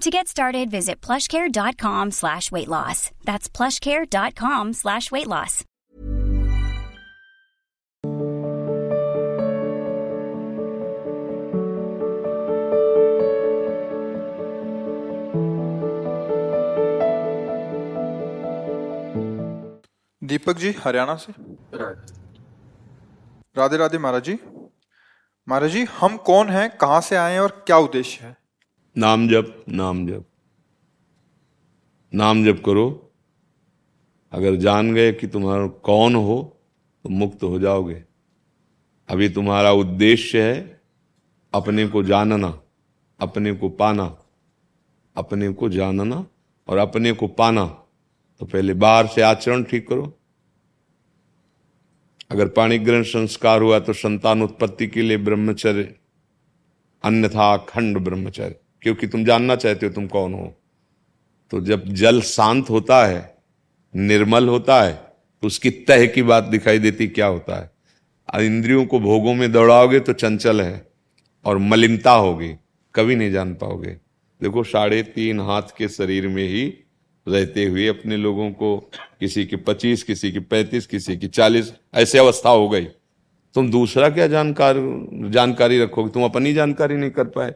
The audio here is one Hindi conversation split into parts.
To get started, visit plushcare.com slash weight loss. That's plushcare.com slash weight loss. Deepak ji Haryana से राधे राधे महाराज जी महाराज जी हम कौन हैं कहाँ से आए हैं और क्या उद्देश्य है नाम जप नाम जप। नाम जप करो। अगर जान गए कि तुम्हारा कौन हो तो मुक्त हो जाओगे। अभी तुम्हारा उद्देश्य है अपने को जानना, अपने को पाना, अपने को जानना और अपने को पाना। तो पहले बाहर से आचरण ठीक करो। अगर पाणी ग्रहण संस्कार हुआ तो संतान उत्पत्ति के लिए ब्रह्मचर्य, अन्यथा अखंड ब्रह्मचर्य। क्योंकि तुम जानना चाहते हो तुम कौन हो। तो जब जल शांत होता है, निर्मल होता है तो उसकी तह की बात दिखाई देती क्या होता है। इंद्रियों को भोगों में दौड़ाओगे तो चंचल है और मलिनता होगी, कभी नहीं जान पाओगे। देखो, साढ़े तीन हाथ के शरीर में ही रहते हुए अपने लोगों को किसी की पच्चीस, किसी की पैंतीस, किसी की चालीस, ऐसी अवस्था हो गई। तुम दूसरा क्या जानकार, जानकारी रखोगे? तुम अपनी जानकारी नहीं कर पाए।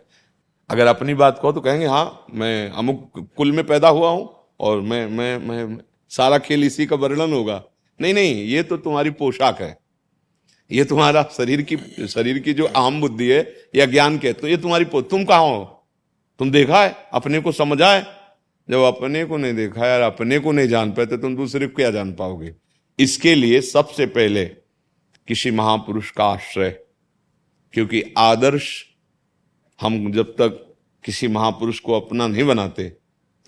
अगर अपनी बात कहो तो कहेंगे हाँ मैं अमुक कुल में पैदा हुआ हूँ और मैं मैं मैं सारा खेल इसी का वर्णन होगा। नहीं नहीं, ये तो तुम्हारी पोशाक है। ये तुम्हारा शरीर की शरीर की जो आम बुद्धि है या ज्ञान के तो ये तुम्हारी तुम कहा हो? तुम देखा है? अपने को समझा है? जब अपने को नहीं देखा यार, अपने को नहीं जान पाए तो तुम दूसरे को क्या जान पाओगे? इसके लिए सबसे पहले किसी महापुरुष का आश्रय, क्योंकि आदर्श हम जब तक किसी महापुरुष को अपना नहीं बनाते,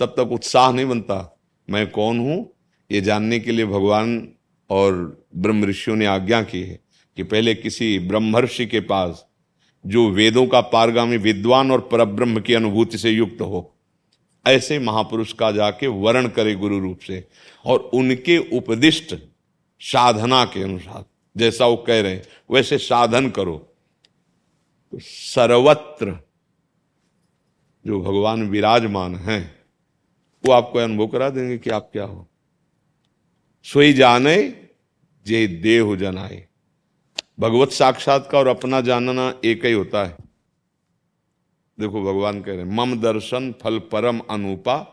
तब तक उत्साह नहीं बनता। मैं कौन हूँ? ये जानने के लिए भगवान और ब्रह्म ऋषियों ने आज्ञा की है कि पहले किसी ब्रह्मर्षि के पास जो वेदों का पारगामी विद्वान और परब्रह्म की अनुभूति से युक्त हो, ऐसे महापुरुष का जाके वर्ण करे गुरु रूप से और उनके उपदिष्ट साधना के अनुसार, जैसा वो कह रहे हैं, वैसे साधन करो। तो सर्वत्र जो भगवान विराजमान हैं, वो आपको अनुभव करा देंगे कि आप क्या हो। सोई जाने, जे देह जनाए। भगवत साक्षात्कार और अपना जानना एक ही होता है। देखो भगवान कह रहे मम दर्शन फल परम अनुपा,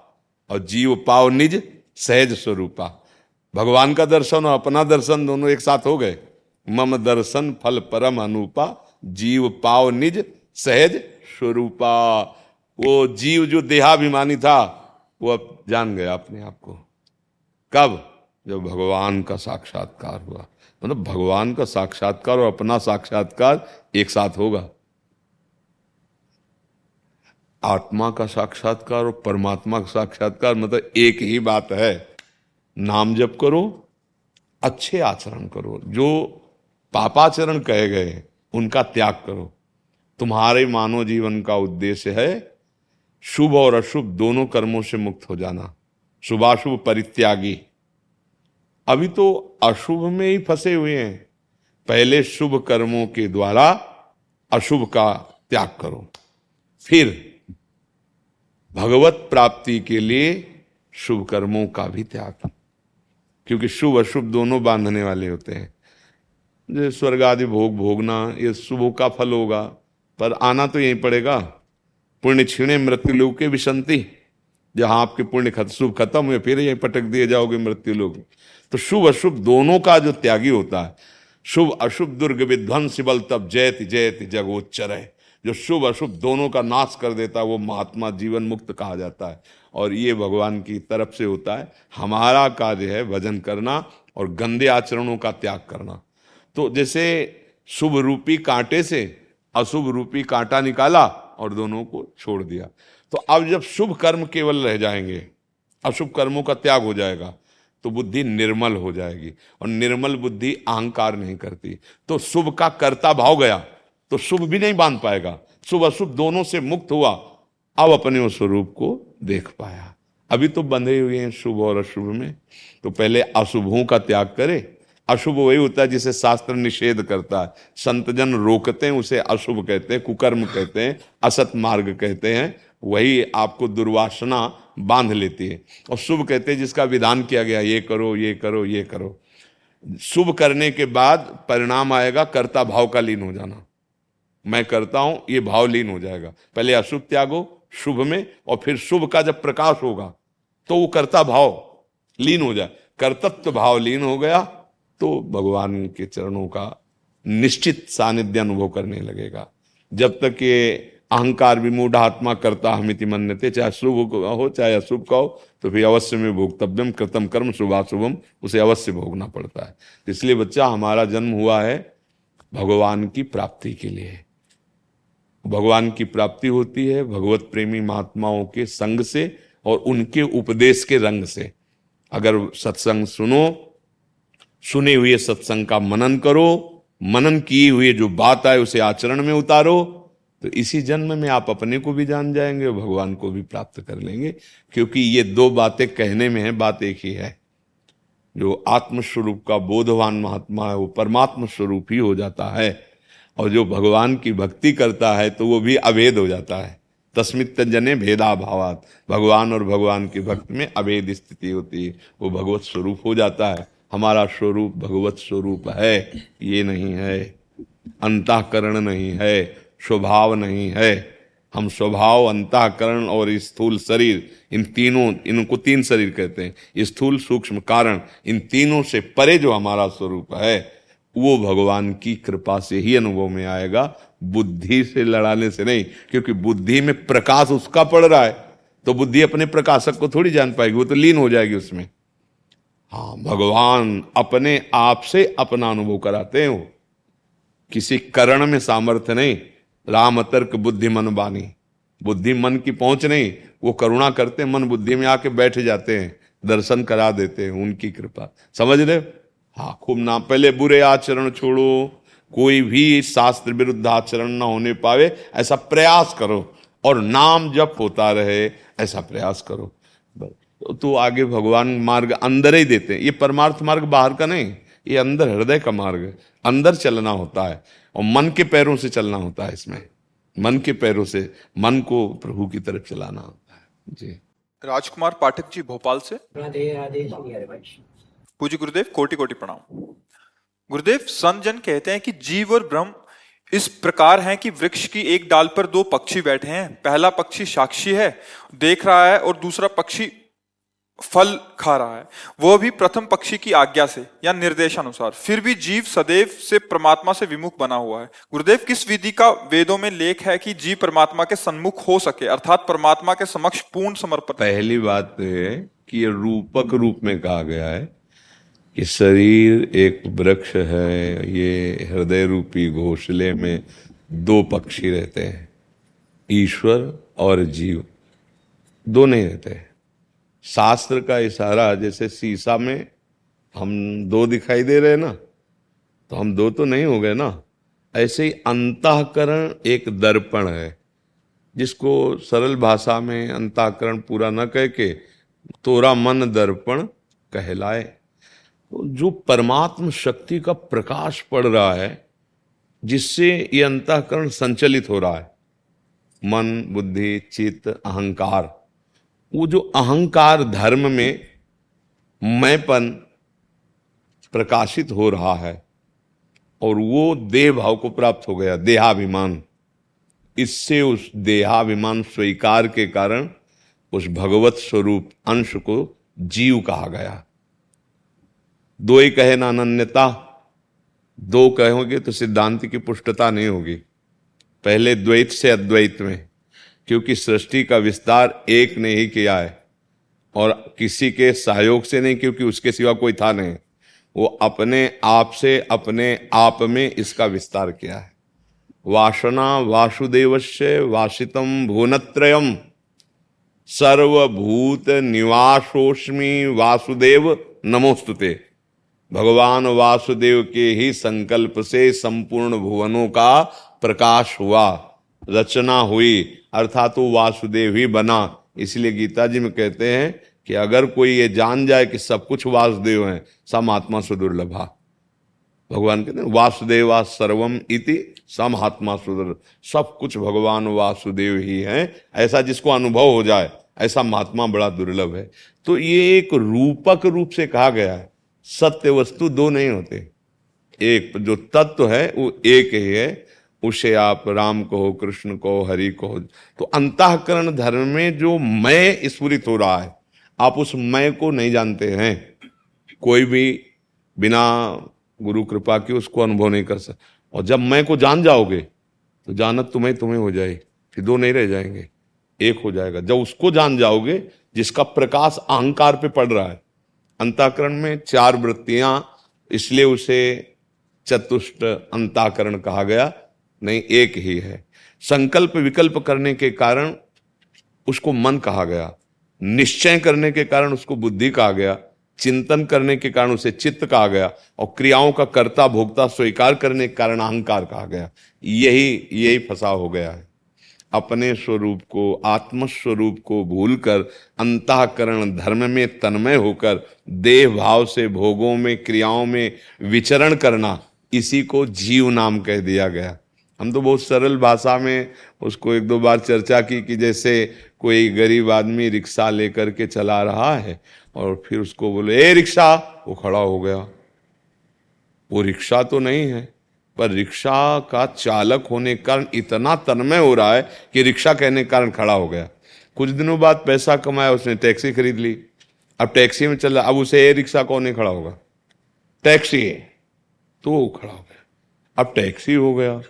और जीव पाव निज सहज स्वरूपा। भगवान का दर्शन और अपना दर्शन दोनों एक साथ हो गए। मम दर्शन फल परम अनुपा, जीव पाव निज सहज स्वरूपा। वो जीव जो देहाभिमानी था, वो अब जान गया अपने आप को। कब? जब भगवान का साक्षात्कार हुआ। मतलब भगवान का साक्षात्कार और अपना साक्षात्कार एक साथ होगा। आत्मा का साक्षात्कार और परमात्मा का साक्षात्कार मतलब एक ही बात है। नाम जप करो, अच्छे आचरण करो। जो पापाचरण कहे गए उनका त्याग करो। तुम्हारे मानव जीवन का उद्देश्य है शुभ और अशुभ दोनों कर्मों से मुक्त हो जाना। शुभाशुभ परित्यागी। अभी तो अशुभ में ही फंसे हुए हैं। पहले शुभ कर्मों के द्वारा अशुभ का त्याग करो। फिर भगवत प्राप्ति के लिए शुभ कर्मों का भी त्याग। क्योंकि शुभ अशुभ दोनों बांधने वाले होते हैं। जो स्वर्ग आदि भोग भोगना, ये शुभ का फल होगा, पर आना तो यहीं पड़ेगा। पुण्य छीणे मृत्यु लोग के विसंति जहाँ आपके पुण्य खत, शुभ खत्म हुए फिर यहीं पटक दिए जाओगे मृत्यु लोग तो शुभ अशुभ दोनों का जो त्यागी होता है शुभ अशुभ दुर्ग विध्वंस बल तब जयति जयति जगोच्चर है जो शुभ अशुभ दोनों का नाश कर देता है वो महात्मा जीवन मुक्त कहा जाता है। और ये भगवान की तरफ़ से होता है हमारा कार्य है भजन करना और गंदे आचरणों का त्याग करना। तो जैसे शुभ रूपी कांटे से अशुभ रूपी कांटा निकाला और दोनों को छोड़ दिया। तो अब जब शुभ कर्म केवल रह जाएँगे अशुभ कर्मों का त्याग हो जाएगा तो बुद्धि निर्मल हो जाएगी और निर्मल बुद्धि अहंकार नहीं करती। तो शुभ का कर्ता भाव गया तो शुभ भी नहीं बाँध पाएगा। शुभ अशुभ दोनों से मुक्त हुआ, अब अपने उस स्वरूप को देख पाया। अभी तो बंधे हुए हैं शुभ और अशुभ में तो पहले अशुभों का त्याग करे अशुभ वही होता है जिसे शास्त्र निषेध करता है। संतजन रोकते हैं, उसे अशुभ कहते हैं, कुकर्म कहते हैं, असत मार्ग कहते हैं, वही आपको दुर्वासना बाँध लेती है। और शुभ कहते हैं जिसका विधान किया गया, ये करो ये करो ये करो। शुभ करने के बाद परिणाम आएगा, कर्ता भाव का लीन हो जाना। मैं करता हूँ, ये भाव लीन हो जाएगा। पहले अशुभ त्यागो, शुभ में, और फिर शुभ का जब प्रकाश होगा तो वो कर्ता भाव लीन हो जाए। कर्तत्व भाव लीन हो गया तो भगवान के चरणों का निश्चित सानिध्य अनुभव करने लगेगा। जब तक ये अहंकार विमूढ़ आत्मा करता हमिति मन्यते, चाहे शुभ हो चाहे अशुभ का हो तो फिर अवश्य में भोगतव्यम कृतम कर्म, शुभाशुभम, उसे अवश्य भोगना पड़ता है। इसलिए बच्चा, हमारा जन्म हुआ है भगवान की प्राप्ति के लिए। भगवान की प्राप्ति होती है भगवत प्रेमी महात्माओं के संग से और उनके उपदेश के रंग से। अगर सत्संग सुनो सुने हुए सत्संग का मनन करो, मनन किए हुए जो बात आए उसे आचरण में उतारो तो इसी जन्म में आप अपने को भी जान जाएँगे और भगवान को भी प्राप्त कर लेंगे, क्योंकि ये दो बातें कहने में है, बात एक ही है। जो आत्मस्वरूप का बोधवान महात्मा है, वो परमात्म स्वरूप ही हो जाता है, और जो भगवान की भक्ति करता है तो वो भी अभेद हो जाता है। तस्मित जने भेदा भावात भगवान और भगवान के भक्त में अभेद स्थिति होती है, वो भगवत स्वरूप हो जाता है। हमारा स्वरूप भगवत स्वरूप है, ये नहीं है, अंतकरण नहीं है, स्वभाव नहीं है। हम स्वभाव, अंतकरण और स्थूल शरीर, इन तीनों, इनको तीन शरीर कहते हैं। स्थूल, सूक्ष्म, कारण, इन तीनों से परे जो हमारा स्वरूप है, वो भगवान की कृपा से ही अनुभव में आएगा। बुद्धि से लड़ाने से नहीं, क्योंकि बुद्धि में प्रकाश उसका पड़ रहा है। तो बुद्धि अपने प्रकाशक को थोड़ी जान पाएगी, वो तो लीन हो जाएगी उसमें। हाँ भगवान अपने आप से अपना अनुभव कराते हो किसी करण में सामर्थ्य नहीं, राम तर्क बुद्धि मन बानी बुद्धि मन की पहुँच नहीं, वो करुणा करते मन बुद्धि में आके बैठ जाते हैं, दर्शन करा देते हैं उनकी कृपा। समझ रहे हाँ खूब ना, पहले बुरे आचरण छोड़ो, कोई भी शास्त्र विरुद्ध आचरण ना होने पावे, ऐसा प्रयास करो, और नाम जप होता रहे, ऐसा प्रयास करो। तो, तो आगे भगवान मार्ग अंदर ही देते हैं। ये परमार्थ मार्ग बाहर का नहीं ये अंदर हृदय का मार्ग। अंदर चलना होता है और मन के पैरों से चलना होता है इसमें। मन के पैरों से मन को प्रभु की तरफ़ चलाना होता है। जी। राजकुमार पाठक जी भोपाल से। पूज्य गुरुदेव कोटि कोटि प्रणाम। गुरुदेव संत जन कहते हैं कि जीव और ब्रह्म इस प्रकार हैं कि वृक्ष की एक डाल पर दो पक्षी बैठे हैं। पहला पक्षी साक्षी है देख रहा है और दूसरा पक्षी फल खा रहा है, वो भी प्रथम पक्षी की आज्ञा से या निर्देशानुसार। फिर भी जीव सदैव से परमात्मा से विमुख बना हुआ है। गुरुदेव, किस विधि का वेदों में लेख है कि जीव परमात्मा के सन्मुख हो सके? अर्थात परमात्मा के समक्ष पूर्ण समर्पण। पहली बात तो है कि ये रूपक रूप में कहा गया है कि शरीर एक वृक्ष है, ये हृदय रूपी घोषले में दो पक्षी रहते हैं, ईश्वर और जीव। दो नहीं रहते हैं। शास्त्र का इशारा, जैसे शीशा में हम दो दिखाई दे रहे ना तो हम दो तो नहीं हो गए ना। ऐसे ही अंतकरण एक दर्पण है, जिसको सरल भाषा में अंतकरण पूरा न कह के तोरा मन दर्पण कहलाए। तो जो परमात्म शक्ति का प्रकाश पड़ रहा है, जिससे ये अंतकरण संचलित हो रहा है, मन, बुद्धि, चित्त, अहंकार वो जो अहंकार धर्म में मैंपन प्रकाशित हो रहा है और वो देह भाव को प्राप्त हो गया, देहाभिमान। इससे उस देहाभिमान स्वीकार के कारण उस भगवत स्वरूप अंश को जीव कहा गया। दो ही कहे ना अनन्यता, दो कहोगे तो सिद्धांत की पुष्टता नहीं होगी। पहले द्वैत से अद्वैत में। क्योंकि सृष्टि का विस्तार एक ने ही किया है। और किसी के सहयोग से नहीं, क्योंकि उसके सिवा कोई था नहीं। वो अपने आप से अपने आप में इसका विस्तार किया है। वासना वासुदेवस्य वासितम भुवनत्रयम सर्वभूत निवासोष्मी वासुदेव नमोस्तुते भगवान वासुदेव के ही संकल्प से संपूर्ण भुवनों का प्रकाश हुआ। रचना हुई, अर्थात वो वासुदेव ही बना। इसलिए गीता जी में कहते हैं कि अगर कोई ये जान जाए कि सब कुछ वासुदेव है, सम आत्मा सुदुर्लभा भगवान कहते हैं, वासुदेवा सर्वम इति, सम आत्मा सुदुर्लभ सब कुछ भगवान वासुदेव ही है। ऐसा जिसको अनुभव हो जाए, ऐसा महात्मा बड़ा दुर्लभ है। तो ये एक रूपक रूप से कहा गया है। सत्य वस्तु दो नहीं होते। एक जो तत्व है, वो एक ही है। उसे आप राम कहो, कृष्ण कहो, हरि को तो अंतकरण धर्म में जो मैं स्फुरित हो रहा है, आप उस मैं को नहीं जानते हैं। कोई भी बिना गुरु कृपा के उसको अनुभव नहीं कर सकता और जब मैं को जान जाओगे तो जानत तुम्हें तुम्हें हो जाए। फिर दो नहीं रह जाएँगे, एक हो जाएगा। जब उसको जान जाओगे, जिसका प्रकाश अहंकार पे पड़ रहा है, अंताकरण में चार वृत्तियाँ, इसलिए उसे चतुष्ट अंताकरण कहा गया। नहीं, एक ही है। संकल्प विकल्प करने के कारण उसको मन कहा गया। निश्चय करने के कारण उसको बुद्धि कहा गया। चिंतन करने के कारण उसे चित्त कहा गया। और क्रियाओं का कर्ता भोक्ता स्वीकार करने के कारण अहंकार कहा गया। यही यही फंसा हो गया है। अपने स्वरूप को, आत्मस्वरूप को भूलकर, अंतकरण, धर्म में तन्मय होकर देह भाव से भोगों में, क्रियाओं में विचरण करना, इसी को जीव नाम कह दिया गया। हम तो बहुत सरल भाषा में उसको एक दो बार चर्चा की कि जैसे कोई गरीब आदमी रिक्शा लेकर के चला रहा है और फिर उसको बोले, ए, रिक्शा! वो खड़ा हो गया। वो रिक्शा तो नहीं है, पर रिक्शा का चालक होने के कारण इतना तन्मय हो रहा है कि रिक्शा कहने के कारण खड़ा हो गया। कुछ दिनों बाद पैसा कमाया, उसने टैक्सी खरीद ली। अब टैक्सी में चला, अब उसे ए रिक्शा कौन नहीं खड़ा होगा? टैक्सी है। तो वो खड़ा हो गया। अब टैक्सी हो गया।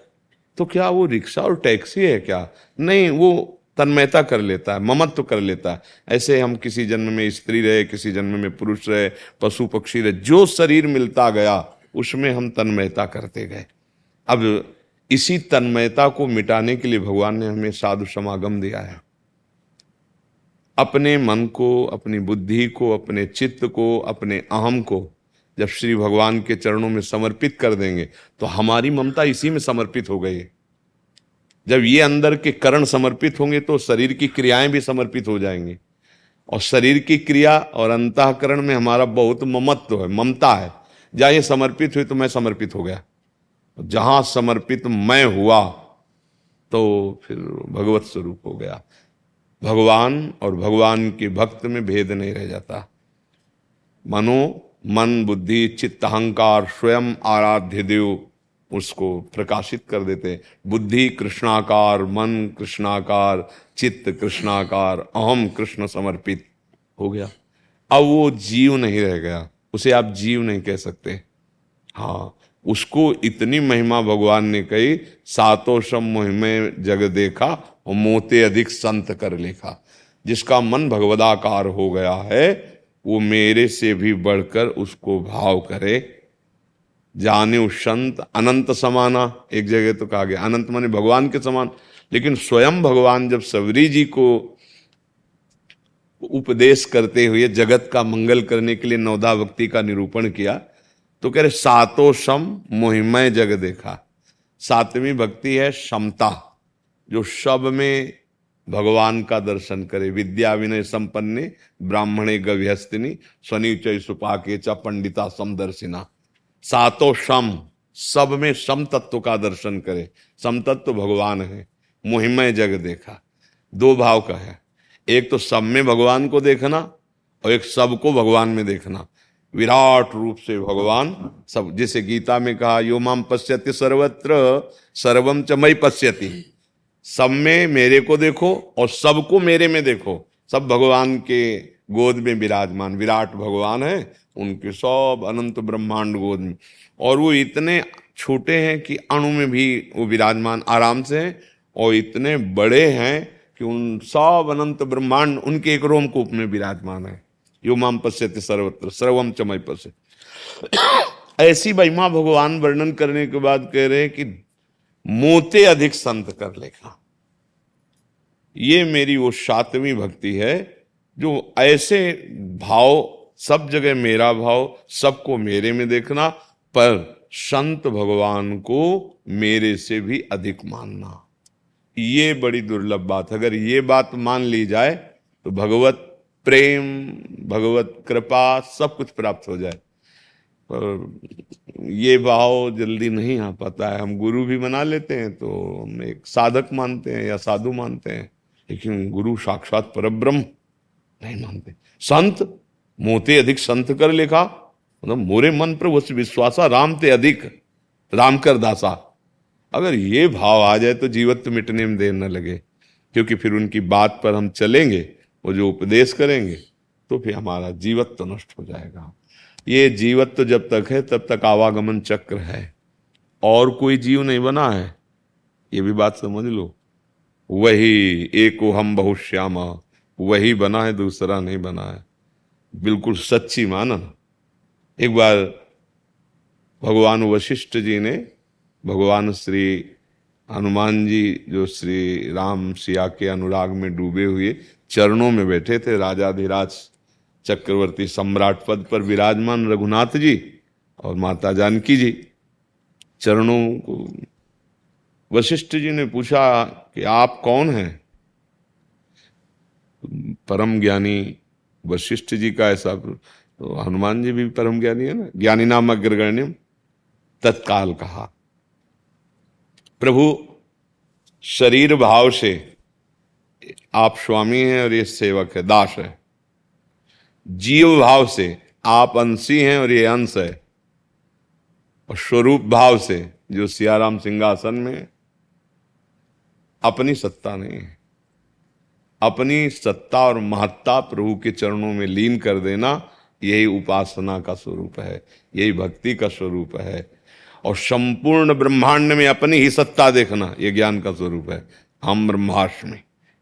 तो क्या वो रिक्शा और टैक्सी है क्या? नहीं, वो तन्मयता कर लेता है, ममत्व कर लेता है। ऐसे हम किसी जन्म में स्त्री रहे, किसी जन्म में पुरुष रहे, पशु पक्षी रहे, जो शरीर मिलता गया, उसमें हम तन्मयता करते गए। अब इसी तन्मयता को मिटाने के लिए भगवान ने हमें साधु समागम दिया है। अपने मन को, अपनी बुद्धि को, अपने चित्त को, अपने अहम को जब श्री भगवान के चरणों में समर्पित कर देंगे तो हमारी ममता इसी में समर्पित हो गई जब ये अंदर के करण समर्पित होंगे तो शरीर की क्रियाएँ भी समर्पित हो जाएँगी। और शरीर की क्रिया और अंतकरण में हमारा बहुत ममत्व है, ममता है। जहाँ ये समर्पित हुई तो मैं समर्पित हो गया। जहाँ समर्पित मैं हुआ तो फिर भगवत स्वरूप हो गया। भगवान और भगवान के भक्त में भेद नहीं रह जाता। मनो मन, बुद्धि, चित्त, अहंकार स्वयं आराध्य देव उसको प्रकाशित कर देते हैं। बुद्धि कृष्णाकार, मन कृष्णाकार, चित्त कृष्णाकार, अहम कृष्ण समर्पित हो गया। अब वो जीव नहीं रह गया। उसे आप जीव नहीं कह सकते। हाँ उसको इतनी महिमा भगवान ने कही, सातों सम मुहिमे जग देखा और मोते अधिक संत कर लेखा, जिसका मन भगवदाकार हो गया है। वो मेरे से भी बढ़कर उसको भाव करे। जाने संत, अनंत समाना। एक जगह तो कहा गया, अनंत माने भगवान के समान। लेकिन स्वयं भगवान जब सबरी जी को उपदेश करते हुए जगत का मंगल करने के लिए नवदा भक्ति का निरूपण किया तो कह रहे, सातो सम मोहिमय जग देखा। सातवीं भक्ति है समता, जो सब में भगवान का दर्शन करे, विद्या विनय संपन्ने, ब्राह्मणे गव्यस्तिनी स्वनीचय सुपाके च पंडिता समदर्शिना। सातो सम सब में सम तत्व का दर्शन करे। सम तत्व भगवान है, मुहिमय जग देखा। दो भाव का है। एक तो सब में भगवान को देखना और एक सबको भगवान में देखना। विराट रूप से भगवान सब, जिसे गीता में कहा, यो माम पश्यति सर्वत्र सर्वम च मई पश्यति। सब में मेरे को देखो और सबको मेरे में देखो। सब भगवान के गोद में विराजमान, विराट भगवान है, उनके सब अनंत ब्रह्मांड गोद में। और वो इतने छोटे हैं कि अणु में भी वो विराजमान आराम से हैं और इतने बड़े हैं कि उन सब अनंत ब्रह्मांड उनके एक रोमकूप में विराजमान है। यो माम पश्यति सर्वत्र सर्वम चमय पश्य ऐसी महिमा भगवान वर्णन करने के बाद कह रहे हैं कि मोते अधिक संत कर लेगा ये मेरी वो सातवीं भक्ति है, जो ऐसे भाव, सब जगह मेरा भाव, सबको मेरे में देखना, पर संत भगवान को मेरे से भी अधिक मानना। ये बड़ी दुर्लभ बात, अगर ये बात मान ली जाए तो भगवत प्रेम, भगवत कृपा सब कुछ प्राप्त हो जाए। पर ये भाव जल्दी नहीं आ पाता है। हम गुरु भी मना लेते हैं तो हम एक साधक मानते हैं या साधु मानते हैं, लेकिन गुरु साक्षात परब्रह्म नहीं मानते। संत, मोते अधिक संत कर लिखा मतलब मोरे मन पर उस विश्वासा राम ते अधिक राम कर दासा। अगर ये भाव आ जाए तो जीवत्व मिटने में देर न लगे, क्योंकि फिर उनकी बात पर हम चलेंगे, वो जो उपदेश करेंगे तो फिर हमारा जीवत्व तो नष्ट हो जाएगा। ये जीवत्व तो जब तक है, तब तक आवागमन चक्र है। और कोई जीव नहीं बना है। ये भी बात समझ लो। वही एक हम बहुश्यामा। वही बना है, दूसरा नहीं बना है। बिल्कुल सच्ची माना। एक बार भगवान वशिष्ठ जी ने, भगवान श्री हनुमान जी, जो श्री राम सिया के अनुराग में डूबे हुए चरणों में बैठे थे, राजाधिराज चक्रवर्ती सम्राट पद पर विराजमान रघुनाथ जी और माता जानकी जी। चरणों को वशिष्ठ जी ने पूछा कि आप कौन हैं? परम ज्ञानी वशिष्ठ जी का ऐसा तो हनुमान जी भी परम ज्ञानी है ना? ज्ञानी नाम अग्रगण्यम। तत्काल कहा, प्रभु, शरीर भाव से आप स्वामी हैं और ये सेवक है, दास है। जीव भाव से आप अंशी हैं और ये अंश है। और स्वरूप भाव से जो सियाराम सिंहासन में अपनी सत्ता नहीं है। अपनी सत्ता और महत्ता प्रभु के चरणों में लीन कर देना यही उपासना का स्वरूप है, यही भक्ति का स्वरूप है। और संपूर्ण ब्रह्मांड में अपनी ही सत्ता देखना यह ज्ञान का स्वरूप है। हम ब्रह्माष्टमी,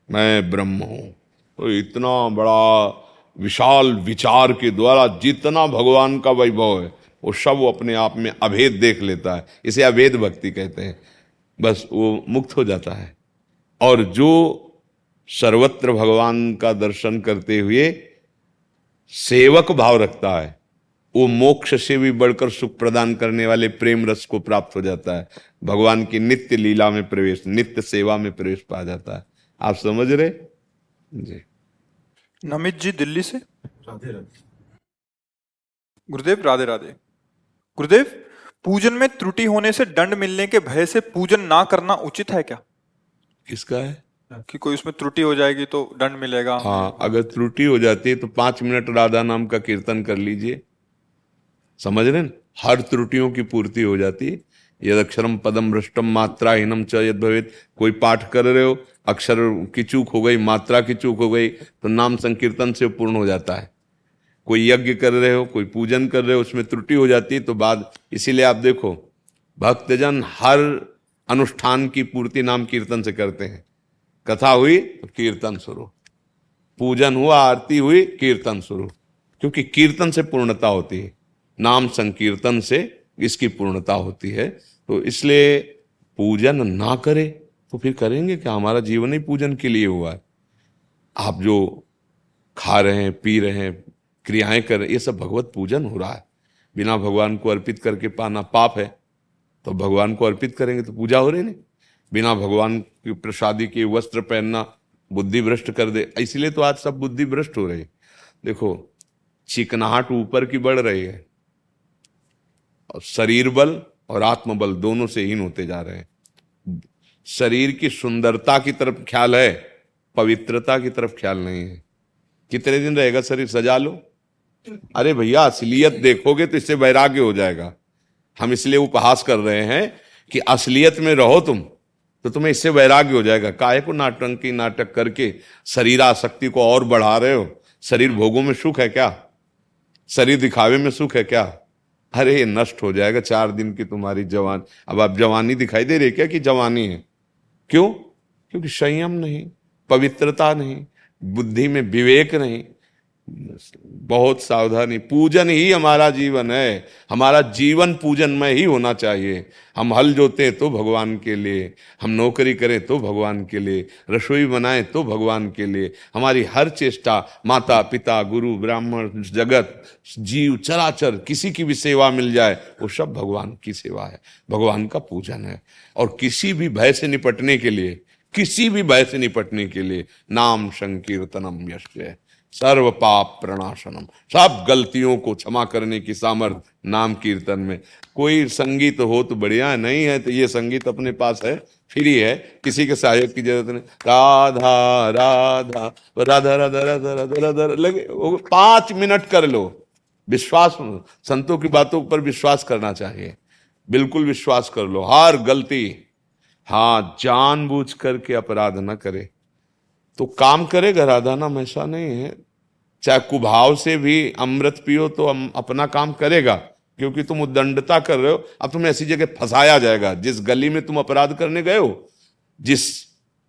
मैं ब्रह्म हूँ। तो इतना बड़ा विशाल विचार के द्वारा जितना भगवान का वैभव है, वो सब वो अपने आप में अभेद देख लेता है। इसे अभेद भक्ति कहते हैं। बस वो मुक्त हो जाता है। और जो सर्वत्र भगवान का दर्शन करते हुए सेवक भाव रखता है, वो मोक्ष से भी बढ़कर सुख प्रदान करने वाले प्रेम रस को प्राप्त हो जाता है। भगवान की नित्य लीला में प्रवेश, नित्य सेवा में प्रवेश पा जाता है। आप समझ रहे? जी। नमित जी दिल्ली से? राधे राधे। गुरुदेव राधे राधे। गुरुदेव पूजन में त्रुटि होने से दंड मिलने के भय से पूजन ना करना उचित है क्या? किसका है? कि कोई उसमें त्रुटि हो जाएगी तो दंड मिलेगा। हाँ अगर त्रुटि हो जाती है तो पाँच मिनट राधा नाम का कीर्तन कर लीजिए। समझ रहे न? हर त्रुटियों की पूर्ति हो जाती है। यद अक्षरम पदम भ्रष्टम मात्रा हीनम च यद भवेद कोई पाठ कर रहे हो अक्षर की चूक हो गई, मात्रा की चूक हो गई तो नाम संकीर्तन से पूर्ण हो जाता है। कोई यज्ञ कर रहे हो, कोई पूजन कर रहे हो, उसमें त्रुटि हो जाती है तो बाद, इसीलिए आप देखो, भक्तजन हर अनुष्ठान की पूर्ति नाम कीर्तन से करते हैं। कथा हुई तो कीर्तन शुरू। पूजन हुआ, आरती हुई, कीर्तन शुरू। क्योंकि कीर्तन से पूर्णता होती है, नाम संकीर्तन से इसकी पूर्णता होती है तो इसलिए पूजन ना करे। तो फिर करेंगे क्या? हमारा जीवन ही पूजन के लिए हुआ है। आप जो खा रहे हैं, पी रहे हैं, क्रियाएँ कर रहे हैं, ये सब भगवत पूजन हो रहा है। बिना भगवान को अर्पित करके पाना पाप है तो भगवान को अर्पित करेंगे तो पूजा हो रही नहीं। बिना भगवान की प्रसादी के वस्त्र पहनना बुद्धि भ्रष्ट कर दे, इसलिए तो आज सब बुद्धि भ्रष्ट हो रही देखो, चिकनाहट ऊपर की बढ़ रही है, और शरीर बल और आत्मबल दोनों से हीन होते जा रहे हैं। शरीर की सुंदरता की तरफ़ ख्याल है, पवित्रता की तरफ़ ख्याल नहीं है। कितने दिन रहेगा शरीर? सजा लो। अरे भैया, असलियत देखोगे तो इससे वैराग्य हो जाएगा। हम इसलिए उपहास कर रहे हैं कि असलियत में रहो तुम तो तुम्हें इससे वैराग्य हो जाएगा। काहे को नाटंकी नाटक करके शरीर आसक्ति को और बढ़ा रहे हो? शरीर भोगों में सुख है क्या? शरीर दिखावे में सुख है क्या? अरे नष्ट हो जाएगा चार दिन की तुम्हारी जवान। अब आप जवानी दिखाई दे रही क्या कि जवानी है? क्यों? क्योंकि संयम नहीं पवित्रता नहीं बुद्धि में विवेक नहीं। बहुत सावधानी। पूजन ही हमारा जीवन है। हमारा जीवन पूजन में ही होना चाहिए। हम हल जोते तो भगवान के लिए, हम नौकरी करें तो भगवान के लिए, रसोई बनाएँ तो भगवान के लिए। हमारी हर चेष्टा माता, पिता, गुरु, ब्राह्मण, जगत, जीव, चराचर, किसी की भी सेवा मिल जाए, वो सब भगवान की सेवा है। भगवान का पूजन है। और किसी भी भय से निपटने के लिए, किसी भी भय से निपटने के लिए नाम संकीर्तनम यश सर्व पाप प्रणाशनम सब गलतियों को क्षमा करने की सामर्थ्य नाम कीर्तन में। कोई संगीत हो तो बढ़िया, नहीं है तो ये संगीत अपने पास है, फ्री है किसी के सहायक की ज़रूरत नहीं। राधा राधा राधा राधा राधा राधा राधा, लगे पाँच मिनट कर लो। विश्वास, संतों की बातों पर विश्वास करना चाहिए। बिल्कुल विश्वास कर लो। हर गलती हाँ जानबूझ करके अपराध न करे। तो काम करेगा राधा नाम ऐसा नहीं है। चाहे कुभाव से भी अमृत पियो तो अपना काम करेगा, क्योंकि तुम उदंडता कर रहे हो। अब तुम्हें ऐसी जगह फंसाया जाएगा, जिस गली में तुम अपराध करने गए हो, जिस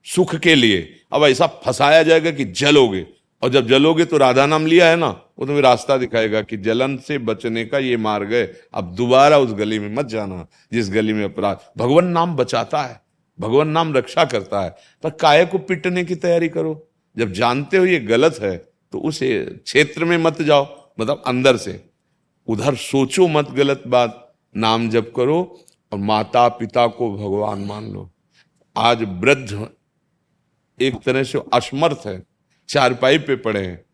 सुख के लिए। अब ऐसा फंसाया जाएगा कि जलोगे, और जब जलोगे तो राधा नाम लिया है ना, वो तुम्हें रास्ता दिखाएगा कि जलन से बचने का ये मार्ग है। अब दोबारा उस गली में मत जाना, जिस गली में अपराध, भगवान नाम बचाता है। भगवान नाम रक्षा करता है, पर काय को पिटने की तैयारी करो? जब जानते हो ये गलत है तो उस क्षेत्र में मत जाओ मतलब अंदर से। उधर सोचो मत गलत बात, नाम जप करो और माता पिता को भगवान मान लो। आज वृद्ध एक तरह से असमर्थ है, चारपाई पे पड़े हैं।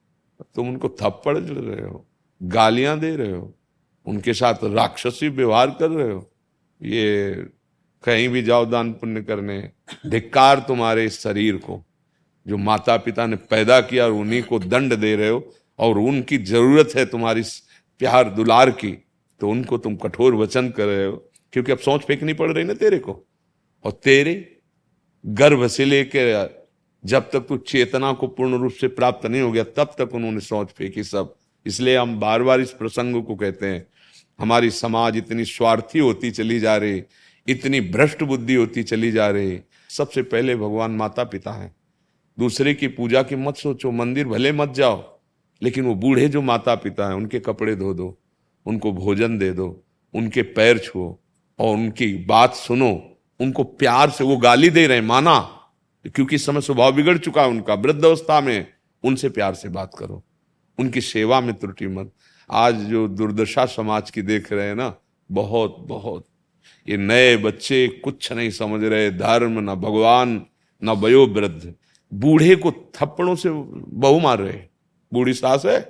तुम उनको थप्पड़ दे रहे हो, गालियाँ दे रहे हो, उनके साथ राक्षसी व्यवहार कर रहे हो। ये कहीं भी जाओ दान पुण्य करने, धिक्कार तुम्हारे इस शरीर को, जो माता पिता ने पैदा किया और उन्हीं को दंड दे रहे हो, और उनकी ज़रूरत है तुम्हारी प्यार दुलार की तो उनको तुम कठोर वचन कर रहे हो, क्योंकि अब सोच फेंकनी पड़ रही ना तेरे को। और तेरे गर्भ से लेकर जब तक तू चेतना को पूर्ण रूप से प्राप्त नहीं हो गया, तब तक उन्होंने सोच फेंकी सब। इसलिए हम बार बार इस प्रसंग को कहते हैं, हमारी समाज इतनी स्वार्थी होती चली जा रही इतनी भ्रष्ट बुद्धि होती चली जा रही। सबसे पहले भगवान माता पिता हैं। दूसरे की पूजा की मत सोचो, मंदिर भले मत जाओ, लेकिन वो बूढ़े जो माता पिता हैं, उनके कपड़े धो दो, उनको भोजन दे दो, उनके पैर छुओ और उनकी बात सुनो। उनको प्यार से वो गाली दे रहे हैं, माना, क्योंकि समय स्वभाव बिगड़ चुका है उनका। वृद्ध अवस्था में उनसे प्यार से बात करो। उनकी सेवा में त्रुटि मत। आज जो दुर्दशा समाज की देख रहे हैं ना, बहुत बहुत ये नए बच्चे कुछ नहीं समझ रहे, धर्म न भगवान, न वयो वृद्ध बूढ़े को थप्पड़ों से बहु मार रहे। बूढ़ी सास है,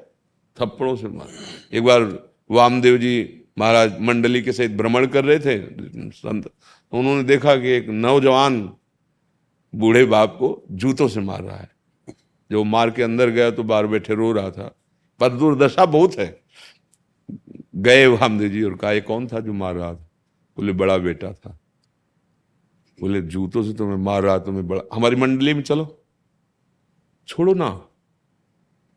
थप्पड़ों से मार। एक बार वामदेव जी महाराज मंडली के सहित भ्रमण कर रहे थे, संत तो उन्होंने देखा कि एक नौजवान बूढ़े बाप को जूतों से मार रहा है। जो मार के अंदर गया तो बार बैठे रो रहा था। पर दुर्दशा बहुत है। गए वामदेव जी और कहा कौन था जो मार रहा था? बोले, बड़ा बेटा था। बोले, जूतों से तुम्हें मार रहा तुम्हें बड़ा हमारी मंडली में चलो। छोड़ो ना।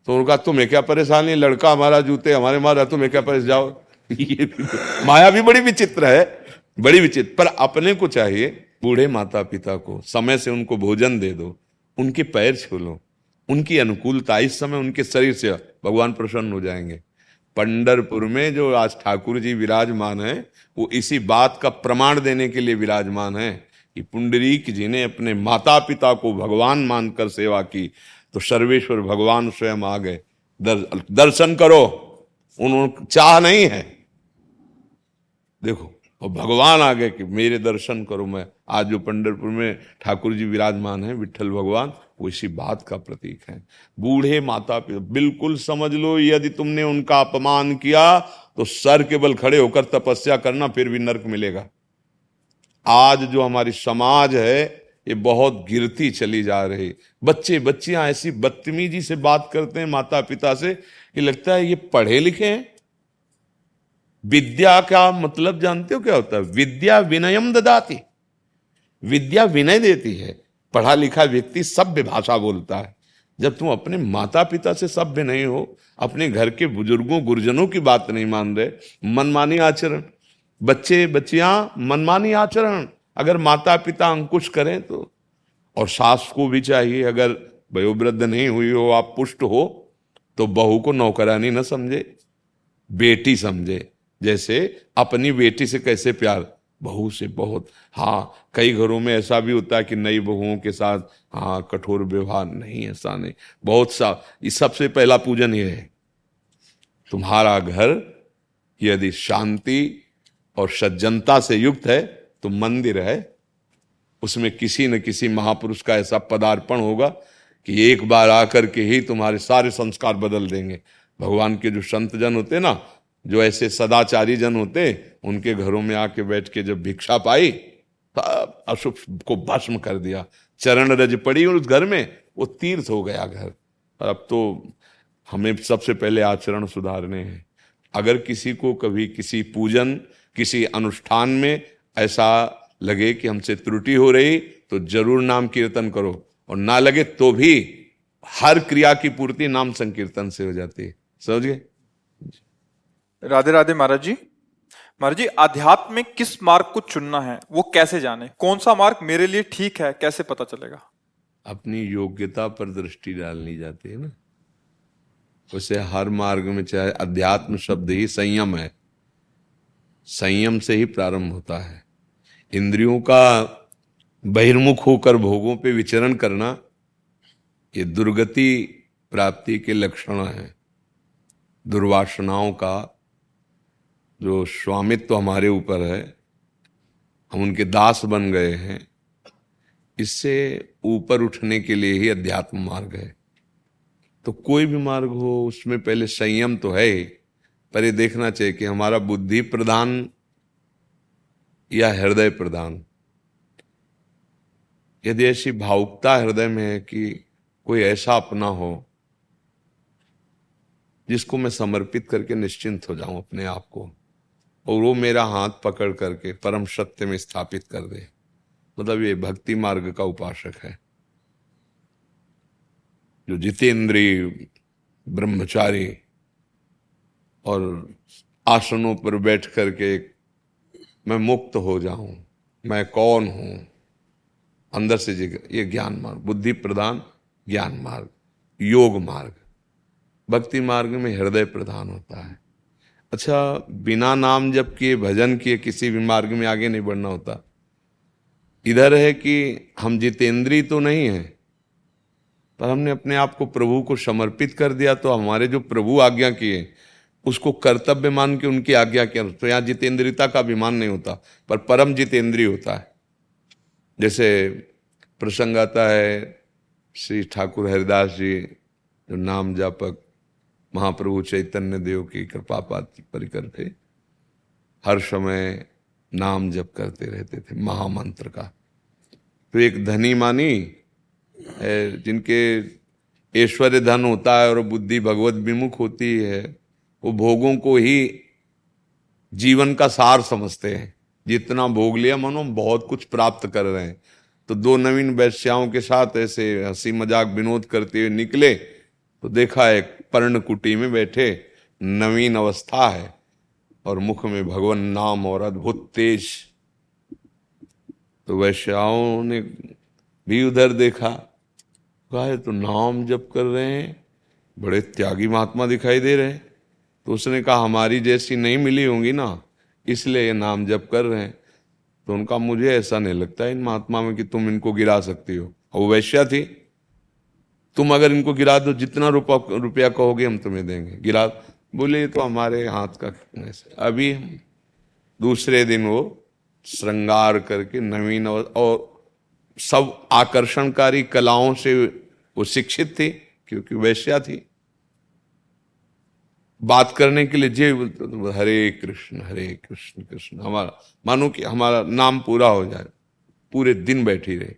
तो उनका तुम्हें क्या परेशानी लड़का हमारा जूते हमारे मार रहा तुम्हें क्या परेशान जाओ। ये भी माया भी बड़ी विचित्र है, बड़ी विचित्र। पर अपने को चाहिए, बूढ़े माता पिता को समय से उनको भोजन दे दो, उनके पैर छू लो, उनकी अनुकूलता, इस समय उनके शरीर से भगवान प्रसन्न हो जाएँगे। पंडरपुर में जो आज ठाकुर जी विराजमान है वो इसी बात का प्रमाण देने के लिए विराजमान है कि पुंडरीक जी ने अपने माता पिता को भगवान मानकर सेवा की तो सर्वेश्वर भगवान स्वयं आ गए। दर, दर्शन करो उन्होंने चाह नहीं है। देखो और भगवान आ गए कि मेरे दर्शन करो मैं आज जो पंडरपुर में ठाकुर जी विराजमान है विठल भगवान वो इसी बात का प्रतीक है। बूढ़े माता पिता, बिल्कुल समझ लो, यदि तुमने उनका अपमान किया तो सर के बल खड़े होकर तपस्या करना, फिर भी नर्क मिलेगा। आज जो हमारी समाज है, ये बहुत गिरती चली जा रही। बच्चे, बच्चियाँ ऐसी बदतमीजी से बात करते हैं माता पिता से, कि लगता है ये पढ़े लिखे हैं। विद्या का मतलब जानते हो क्या होता है? विद्या विनयम ददाती। विद्या विनय देती है। पढ़ा लिखा व्यक्ति सभ्य भाषा बोलता है। जब तुम अपने माता पिता से सभ्य नहीं हो, अपने घर के बुज़ुर्गों, गुरुजनों की बात नहीं मान रहे, मनमानी आचरण। बच्चे, बच्चियाँ, मनमानी आचरण। अगर माता पिता अंकुश करें तो। और सास को भी चाहिए, अगर वयोवृद्ध नहीं हुई हो, आप पुष्ट हो तो बहू को नौकरानी न समझे, बेटी समझे। जैसे अपनी बेटी से कैसे प्यार बहू से बहुत हाँ कई घरों में ऐसा भी होता है कि नई बहुओं के साथ हाँ कठोर व्यवहार नहीं, ऐसा नहीं। बहुत सा, ये सबसे पहला पूजन ये है। तुम्हारा घर यदि शांति और सज्जनता से युक्त है तो मंदिर है। उसमें किसी न किसी महापुरुष का ऐसा पदार्पण होगा कि एक बार आकर के ही तुम्हारे सारे संस्कार बदल देंगे। भगवान के जो संत जन होते ना जो ऐसे सदाचारी जन होते, उनके घरों में आके बैठ के जब भिक्षा पाई, तब अशुभ को भस्म कर दिया। चरण रज पड़ी उस घर में, वो तीर्थ हो गया घर। अब तो हमें सबसे पहले आचरण सुधारने हैं। अगर किसी को कभी किसी पूजन, किसी अनुष्ठान में ऐसा लगे कि हमसे त्रुटि हो रही तो ज़रूर नाम कीर्तन करो। और ना लगे तो भी हर क्रिया की पूर्ति नाम संकीर्तन से हो जाती है। समझ गए? राधे राधे महाराज जी। महाराज जी आध्यात्म में किस मार्ग को चुनना है, वो कैसे जाने? कौन सा मार्ग मेरे लिए ठीक है, कैसे पता चलेगा? अपनी योग्यता पर दृष्टि डालनी जाती है ना। उसे हर मार्ग में, चाहे अध्यात्म शब्द ही संयम है, संयम से ही प्रारंभ होता है। इंद्रियों का बहिर्मुख होकर भोगों पे विचरण करना, ये दुर्गति प्राप्ति के लक्षण है। दुर्वासनाओं का जो स्वामित्व हमारे ऊपर है, हम उनके दास बन गए हैं, इससे ऊपर उठने के लिए ही अध्यात्म मार्ग है। तो कोई भी मार्ग हो, उसमें पहले संयम तो है ही, पर ये देखना चाहिए कि हमारा बुद्धि प्रधान या हृदय प्रधान यदि ऐसी भावुकता हृदय में है कि कोई ऐसा अपना हो, जिसको मैं समर्पित करके निश्चिंत हो जाऊँ अपने आप को और वो मेरा हाथ पकड़ करके परम सत्य में स्थापित कर दे। मतलब ये भक्ति मार्ग का उपासक है। जो जितेंद्री ब्रह्मचारी और आसनों पर बैठ करके मैं मुक्त हो जाऊँ, मैं कौन हूँ? अंदर से ये ज्ञान मार्ग, बुद्धि प्रधान, ज्ञान मार्ग, योग मार्ग। भक्ति मार्ग में हृदय प्रधान होता है। अच्छा बिना नाम जब किए, भजन किए, किसी भी मार्ग में आगे नहीं बढ़ना होता। इधर है कि हम जितेंद्री तो नहीं है, पर हमने अपने आप को प्रभु को समर्पित कर दिया तो हमारे जो प्रभु आज्ञा किए, उसको कर्तव्य मान के उनकी आज्ञा किया। तो यहाँ जितेंद्रियता का अभिमान नहीं होता, पर परम जितेंद्रीय होता है। जैसे प्रसंग आता है, श्री ठाकुर हरिदास जी, जो नाम जापक महाप्रभु चैतन्य देव की कृपा पाती परिकर थे। हर समय नाम जप करते रहते थे, महामंत्र का। तो एक धनी मानी जिनके ऐश्वर्य धन होता है और बुद्धि भगवत विमुख होती है, वो भोगों को ही जीवन का सार समझते हैं। जितना भोग लिया, मनो बहुत कुछ प्राप्त कर रहे हैं। तो दो नवीन वैश्याओं के साथ ऐसे हँसी मज़ाक विनोद करते हुए निकले तो देखा एक पर्ण कुटी में बैठे, नवीन अवस्था है और मुख में भगवान नाम और अद्भुत तेज। तो वैश्याओं ने भी उधर देखा, कहा है तो नाम जप कर रहे हैं, बड़े त्यागी महात्मा दिखाई दे रहे हैं। तो उसने कहा, हमारी जैसी नहीं मिली होंगी ना, इसलिए ये नाम जप कर रहे हैं। तो उनका, मुझे ऐसा नहीं लगता इन महात्मा में कि तुम इनको गिरा सकती हो। और वो वैश्या थी तुम अगर इनको गिरा दो, जितना रुपया रुपया कहोगे हम तुम्हें देंगे। गिरा, बोले तो हमारे हाथ का अभी दूसरे दिन वो श्रृंगार करके नवीन और और सब आकर्षणकारी कलाओं से वो शिक्षित थी, क्योंकि वैश्या थी। बात करने के लिए जे बोलते तो हरे कृष्ण हरे कृष्ण कृष्ण। हमारा, मानो कि हमारा नाम पूरा हो जाए, पूरे दिन बैठी रहे।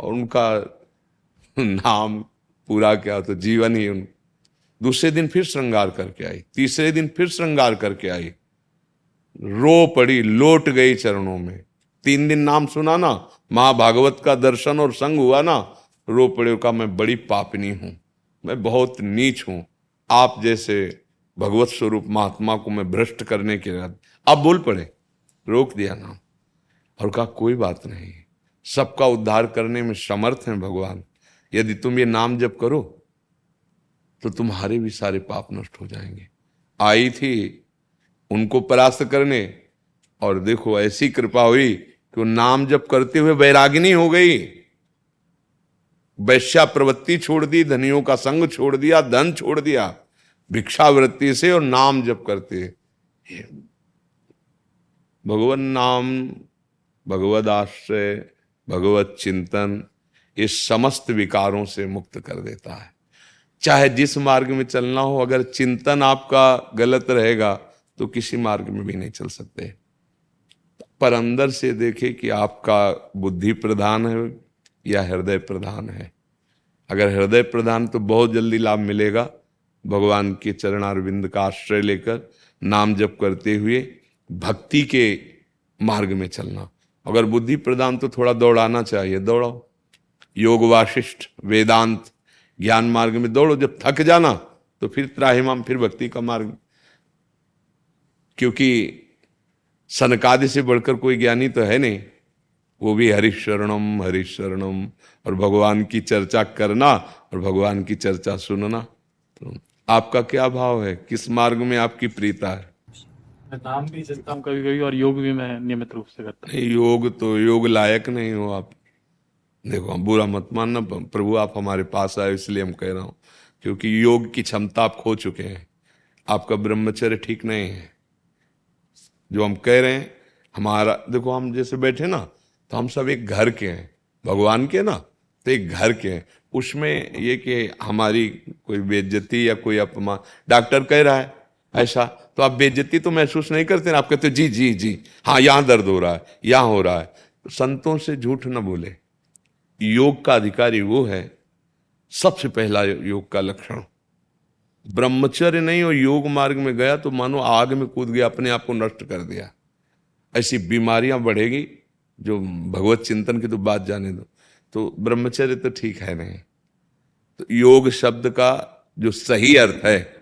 और उनका नाम पूरा क्या तो जीवन ही उन। दूसरे दिन फिर श्रृंगार करके आई। तीसरे दिन फिर श्रृंगार करके आई। रो पड़ी, लोट गई चरणों में। तीन दिन नाम सुना ना माँ भागवत का दर्शन और संग हुआ ना, रो पड़े का मैं बड़ी पापनी हूँ। मैं बहुत नीच हूँ। आप जैसे भगवत स्वरूप महात्मा को मैं भ्रष्ट करने के बाद अब बोल पड़े, रोक दिया नाम। और कहा, कोई बात नहीं। सबका उद्धार करने में समर्थ है भगवान। यदि तुम ये नाम जप करो तो तुम्हारे भी सारे पाप नष्ट हो जाएँगे। आई थी उनको परास्त करने, और देखो ऐसी कृपा हुई कि वो नाम जप करते हुए वैरागिनी हो गई। वैश्या प्रवृत्ति छोड़ दी, धनियों का संग छोड़ दिया, धन छोड़ दिया, भिक्षावृत्ति से और नाम जप करते। भगवान नाम भगवत आश्रय भगवत चिंतन इस समस्त विकारों से मुक्त कर देता है। चाहे जिस मार्ग में चलना हो, अगर चिंतन आपका गलत रहेगा तो किसी मार्ग में भी नहीं चल सकते। पर अंदर से देखे कि आपका बुद्धि प्रधान है या हृदय प्रधान है। अगर हृदय प्रधान तो बहुत जल्दी लाभ मिलेगा। भगवान के चरणारविंद का आश्रय लेकर नाम जप करते हुए भक्ति के मार्ग में चलना। अगर बुद्धि प्रदान तो थोड़ा दौड़ाना चाहिए। दौड़ाओ। योग वाशिष्ठ वेदांत ज्ञान मार्ग में दौड़ो। जब थक जाना तो फिर त्राहिमाम फिर भक्ति का मार्ग। क्योंकि सनकादि से बढ़कर कोई ज्ञानी तो है नहीं। वो भी हरिशरणम हरिशरणम और भगवान की चर्चा करना और भगवान की चर्चा सुनना। तो आपका क्या भाव है? किस मार्ग में आपकी प्रीता है? मैं नाम भी हूँ कभी कभी और योग भी मैं नियमित रूप से करता हूँ। योग तो योग लायक नहीं हो आप। देखो हम बुरा मत मानना प्रभु आप हमारे पास आए, इसलिए हम कह रहा हूँ, क्योंकि योग की क्षमता आप खो चुके हैं। आपका ब्रह्मचर्य ठीक नहीं है। जो हम कह रहे हैं, हमारा, देखो, हम जैसे बैठे ना तो हम सब एक घर के हैं। भगवान के ना तो एक घर के हैं। उसमें ये कि हमारी कोई बेज्जती या कोई अपमान, डॉक्टर कह रहा है ऐसा तो आप बेज्जती तो महसूस नहीं करते ना, आप कहते जी जी जी हाँ यहाँ दर्द हो रहा है, यहाँ हो रहा है। संतों से झूठ ना बोले। योग का अधिकारी वो है, सबसे पहला योग का लक्षण। ब्रह्मचर्य नहीं और योग मार्ग में गया तो मानो आग में कूद गया, अपने आप को नष्ट कर दिया। ऐसी बीमारियाँ बढ़ेगी, जो भगवत चिंतन की तो बात जाने दो। तो ब्रह्मचर्य तो ठीक है नहीं। तो योग शब्द का जो सही अर्थ है,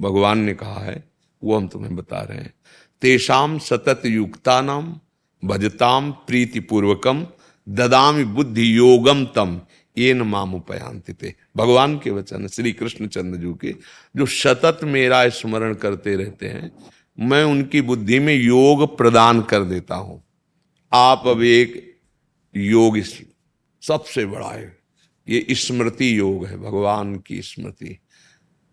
भगवान ने कहा है, वो हम तुम्हें बता रहे हैं। तेषाम सतत युक्ता नाम भजताम प्रीति पूर्वकम ददामी बुद्धि योगम तम ये न माम उपयांति भगवान के वचन, श्री कृष्ण चंद्र जू के, जो सतत मेरा स्मरण करते रहते हैं, मैं उनकी बुद्धि में योग प्रदान कर देता हूँ। आप अब एक योग सबसे बड़ा है। ये स्मृति योग है, भगवान की स्मृति।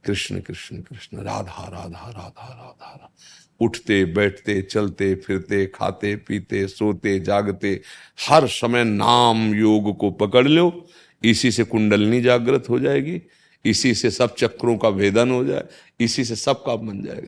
कृष्ण कृष्ण कृष्ण, राधा राधा राधा राधा राधा। उठते, बैठते, चलते, फिरते, खाते, पीते, सोते, जागते, हर समय नाम योग को पकड़ लो। इसी से कुंडलनी जागृत हो जाएगी। इसी से सब चक्रों का भेदन हो जाए। इसी से सबका बन जाएगा।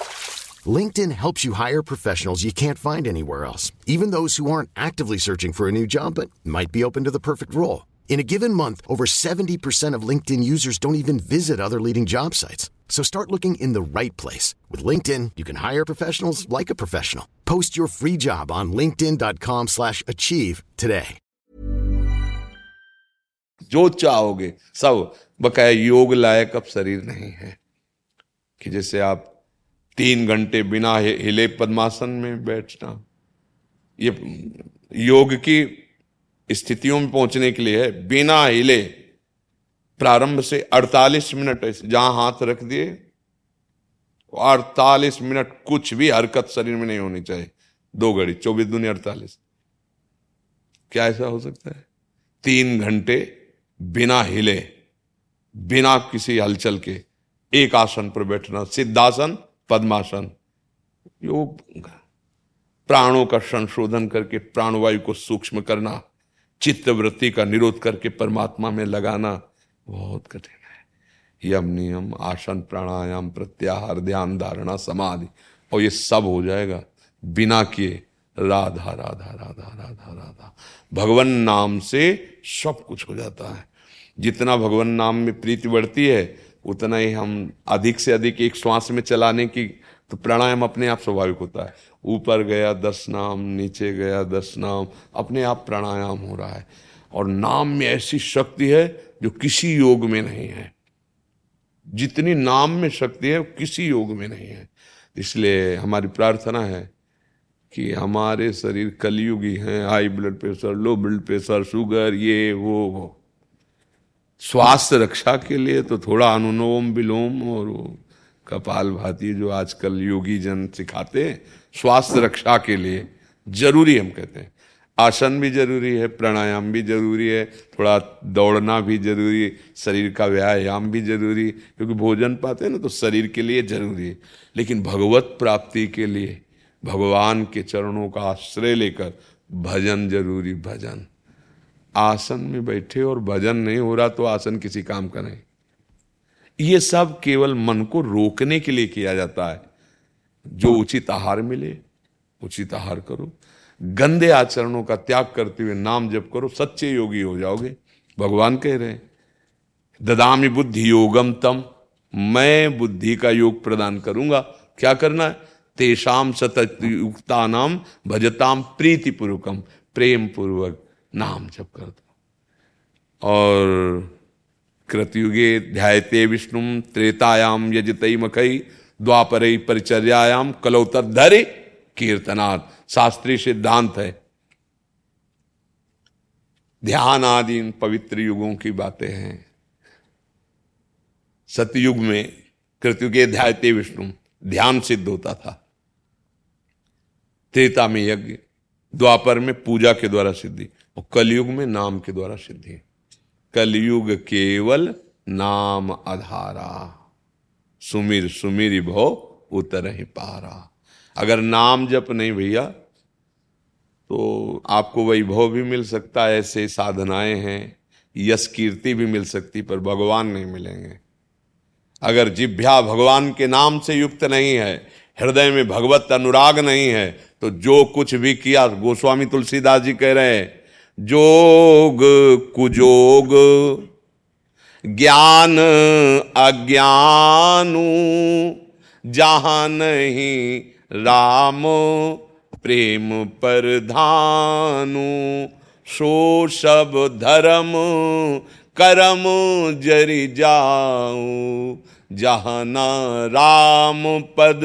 LinkedIn helps you hire professionals you can't find anywhere else, even those who aren't actively searching for a new job but might be open to the perfect role. In a given month, over 70% of LinkedIn users don't even visit other leading job sites. So start looking in the right place. With LinkedIn, you can hire professionals like a professional. Post your free job on linkedin.com slash achieve today. जो चाहोगे सब बकाया योग लायक अब शरीर नहीं है कि जैसे आप तीन घंटे बिना हिले पद्मासन में बैठना। ये योग की स्थितियों में पहुँचने के लिए है बिना हिले प्रारंभ से 48 मिनट जहाँ हाथ रख दिए अड़तालीस मिनट कुछ भी हरकत शरीर में नहीं होनी चाहिए। दो घड़ी, चौबीस दूनी अड़तालीस। क्या ऐसा हो सकता है? तीन घंटे बिना हिले, बिना किसी हलचल के एक आसन पर बैठना, सिद्धासन पद्मासन। योग प्राणों का संशोधन करके, प्राणवायु को सूक्ष्म करना चित्त वृत्ति का निरोध करके परमात्मा में लगाना, बहुत कठिन है। यम नियम, आसन प्राणायाम, प्रत्याहार, ध्यान, धारणा, समाधि, और ये सब हो जाएगा बिना किए। राधा राधा राधा राधा राधा। भगवान नाम से सब कुछ हो जाता है। जितना भगवान नाम में प्रीति बढ़ती है उतना ही हम अधिक से अधिक एक श्वास में चलाने की तो प्राणायाम अपने आप स्वाभाविक होता है। ऊपर गया दस नाम नीचे गया दस नाम अपने आप प्राणायाम हो रहा है। और नाम में ऐसी शक्ति है जो किसी योग में नहीं है। जितनी नाम में शक्ति है किसी योग में नहीं है। इसलिए हमारी प्रार्थना है कि हमारे शरीर कलयुगी हैं, high blood pressure, low blood pressure, sugar, ये, वो वो। स्वास्थ्य रक्षा के लिए तो थोड़ा अनुलोम विलोम और कपाल भाती जो आजकल योगी जन सिखाते हैं, स्वास्थ्य रक्षा के लिए ज़रूरी हम कहते हैं। आसन भी ज़रूरी है, प्राणायाम भी ज़रूरी है, थोड़ा दौड़ना भी ज़रूरी शरीर का व्यायाम भी ज़रूरी क्योंकि भोजन पाते हैं ना तो शरीर के लिए ज़रूरी है। लेकिन भगवत प्राप्ति के लिए, भगवान के चरणों का आश्रय लेकर भजन ज़रूरी, भजन। आसन में बैठे और भजन नहीं हो रहा तो आसन किसी काम का नहीं। ये सब केवल मन को रोकने के लिए किया जाता है। जो उचित आहार मिले, उचित आहार करो। गंदे आचरणों का त्याग करते हुए नाम जप करो, सच्चे योगी हो जाओगे। भगवान कह रहे हैं, ददामी बुद्धि योगम तम, मैं बुद्धि का योग प्रदान करूँगा। क्या करना है? तेषाम सतयुक्ता नाम भजताम प्रीतिपूर्वकम प्रेम पूर्वक नाम जप कर दो और कृतयुगे ध्यायते विष्णु त्रेतायाम यजतई मकई द्वापर परिचर्यायाम कलौ तद्धरे कीर्तनाथ शास्त्रीय सिद्धांत है। ध्यान आदि इन पवित्र युगों की बातें हैं। सतयुग में कृतयुगे ध्यायते विष्णु ध्यान सिद्ध होता था। त्रेता में यज्ञ, द्वापर में पूजा के द्वारा सिद्धि। और कलयुग में नाम के द्वारा सिद्धि कलयुग केवल नाम आधारा। सुमिर सुमिर भो उतर ही पारा। अगर नाम जप नहीं भैया तो आपको वैभव भी मिल सकता है, ऐसे साधनाएँ हैं। यश कीर्ति भी मिल सकती, पर भगवान नहीं मिलेंगे। अगर जिभ्या भगवान के नाम से युक्त नहीं है, हृदय में भगवत अनुराग नहीं है तो जो कुछ भी किया, गोस्वामी तुलसीदास जी कह रहे हैं जोग कुजोग, ज्ञान अज्ञानु, जहाँ नहीं राम प्रेम पर धानु सो सब धर्म करम जरि जाऊ, जहाँ न राम पद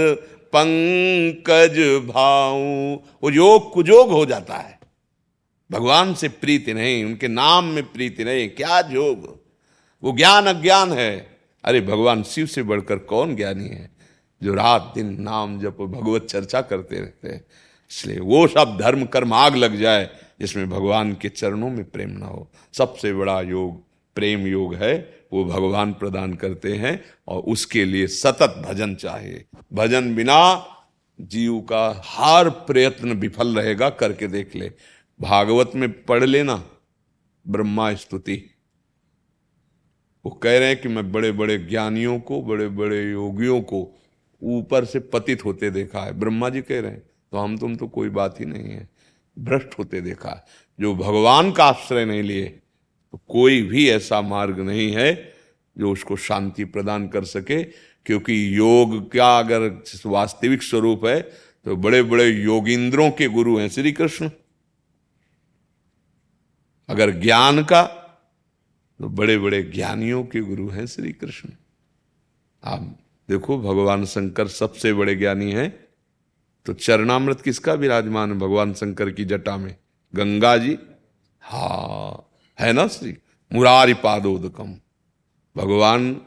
पंकज भाऊ। वो योग कुजोग हो जाता है। भगवान से प्रीति नहीं, उनके नाम में प्रीति नहीं, क्या जोग? वो ज्ञान अज्ञान है। अरे भगवान शिव से बढ़कर कौन ज्ञानी है, जो रात दिन नाम जब भगवत चर्चा करते रहते हैं? इसलिए वो सब धर्म, कर्म आग लग जाए, जिसमें भगवान के चरणों में प्रेम ना हो। सबसे बड़ा योग, प्रेम योग है, वो भगवान प्रदान करते हैं और उसके लिए सतत भजन चाहिए भजन बिना जीव का हर प्रयत्न विफल रहेगा, करके देख ले। भागवत में पढ़ लेना। ब्रह्मा स्तुति। वो कह रहे हैं कि मैं बड़े बड़े ज्ञानियों को बड़े बड़े योगियों को ऊपर से पतित होते देखा है। ब्रह्मा जी कह रहे हैं तो हम तुम तो कोई बात ही नहीं है। भ्रष्ट होते देखा है। जो भगवान का आश्रय नहीं लिए तो कोई भी ऐसा मार्ग नहीं है जो उसको शांति प्रदान कर सके। क्योंकि योग का अगर वास्तविक स्वरूप है तो बड़े बड़े योगिंद्रों के गुरु हैं श्री कृष्ण। अगर ज्ञान का तो बड़े बड़े ज्ञानियों के गुरु हैं श्री कृष्ण आप देखो, भगवान शंकर सबसे बड़े ज्ञानी हैं। तो चरणामृत किसका विराजमान है भगवान शंकर की जटा में? गंगा जी। हा, है ना श्री? मुरारी पादोदकम भगवान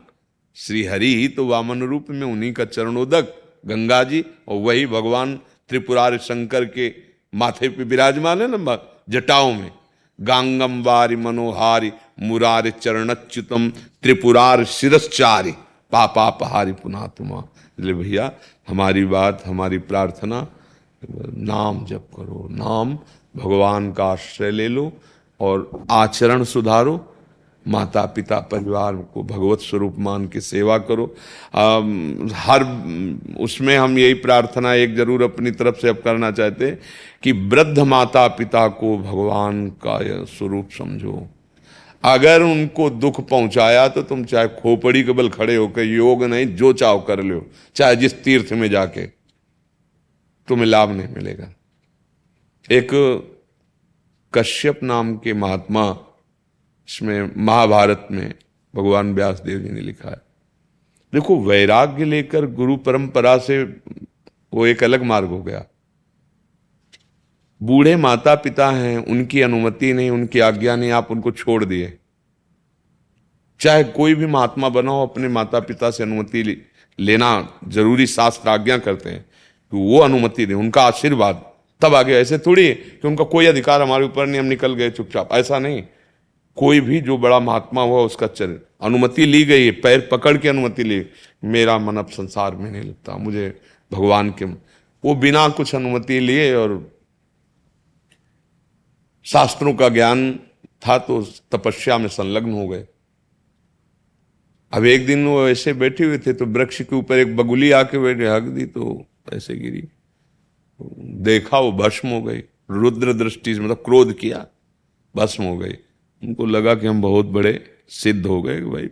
श्री हरि ही तो वामन रूप में, उन्हीं का चरणोदक गंगा जी और वही भगवान त्रिपुरार शंकर के माथे पे विराजमान है ना, जटाओं में। गांगम वारि मनोहारी मुरार चरणच्युतम त्रिपुरार शिरश्चारी पापापहारी पुनात्मा इसलिए भैया हमारी बात हमारी प्रार्थना नाम जप करो नाम भगवान का आश्रय ले लो और आचरण सुधारो माता पिता परिवार को भगवत स्वरूप मान के सेवा करो। आ, हर उसमें हम यही प्रार्थना एक ज़रूर अपनी तरफ़ से अब करना चाहते कि वृद्ध माता पिता को भगवान का स्वरूप समझो। अगर उनको दुख पहुँचाया तो तुम चाहे खोपड़ी के बल खड़े होकर योग नहीं जो चाहो कर लो चाहे जिस तीर्थ में जाके। तुम्हें लाभ नहीं मिलेगा। एक कश्यप नाम के महात्मा इसमें महाभारत में भगवान व्यास देव जी ने लिखा है। देखो, वैराग्य लेकर गुरु परंपरा से वो एक अलग मार्ग हो गया। बूढ़े माता पिता हैं, उनकी अनुमति नहीं, उनकी आज्ञा नहीं, आप उनको छोड़ दिए। चाहे कोई भी महात्मा बना हो अपने माता पिता से अनुमति लेना ज़रूरी शास्त्र आज्ञा करते हैं कि वो अनुमति दे, उनका आशीर्वाद तब आगे ऐसे थोड़ी कि उनका कोई अधिकार हमारे ऊपर नहीं, हम निकल गए चुपचाप। ऐसा नहीं। कोई भी जो बड़ा महात्मा हुआ उसका चरित्र। अनुमति ली गई है, पैर पकड़ के अनुमति ली। मेरा मन अब संसार में नहीं लगता, मुझे भगवान के वो बिना कुछ अनुमति लिए और शास्त्रों का ज्ञान था तो तपस्या में संलग्न हो गए। अब एक दिन वो ऐसे बैठे हुए थे तो वृक्ष के ऊपर एक बगुली आके बैठे हक दी तो ऐसे गिरी। देखा वो भस्म हो गई, रुद्र दृष्टि मतलब क्रोध किया, भस्म हो गई। उनको लगा कि हम बहुत बड़े सिद्ध हो गए भाई।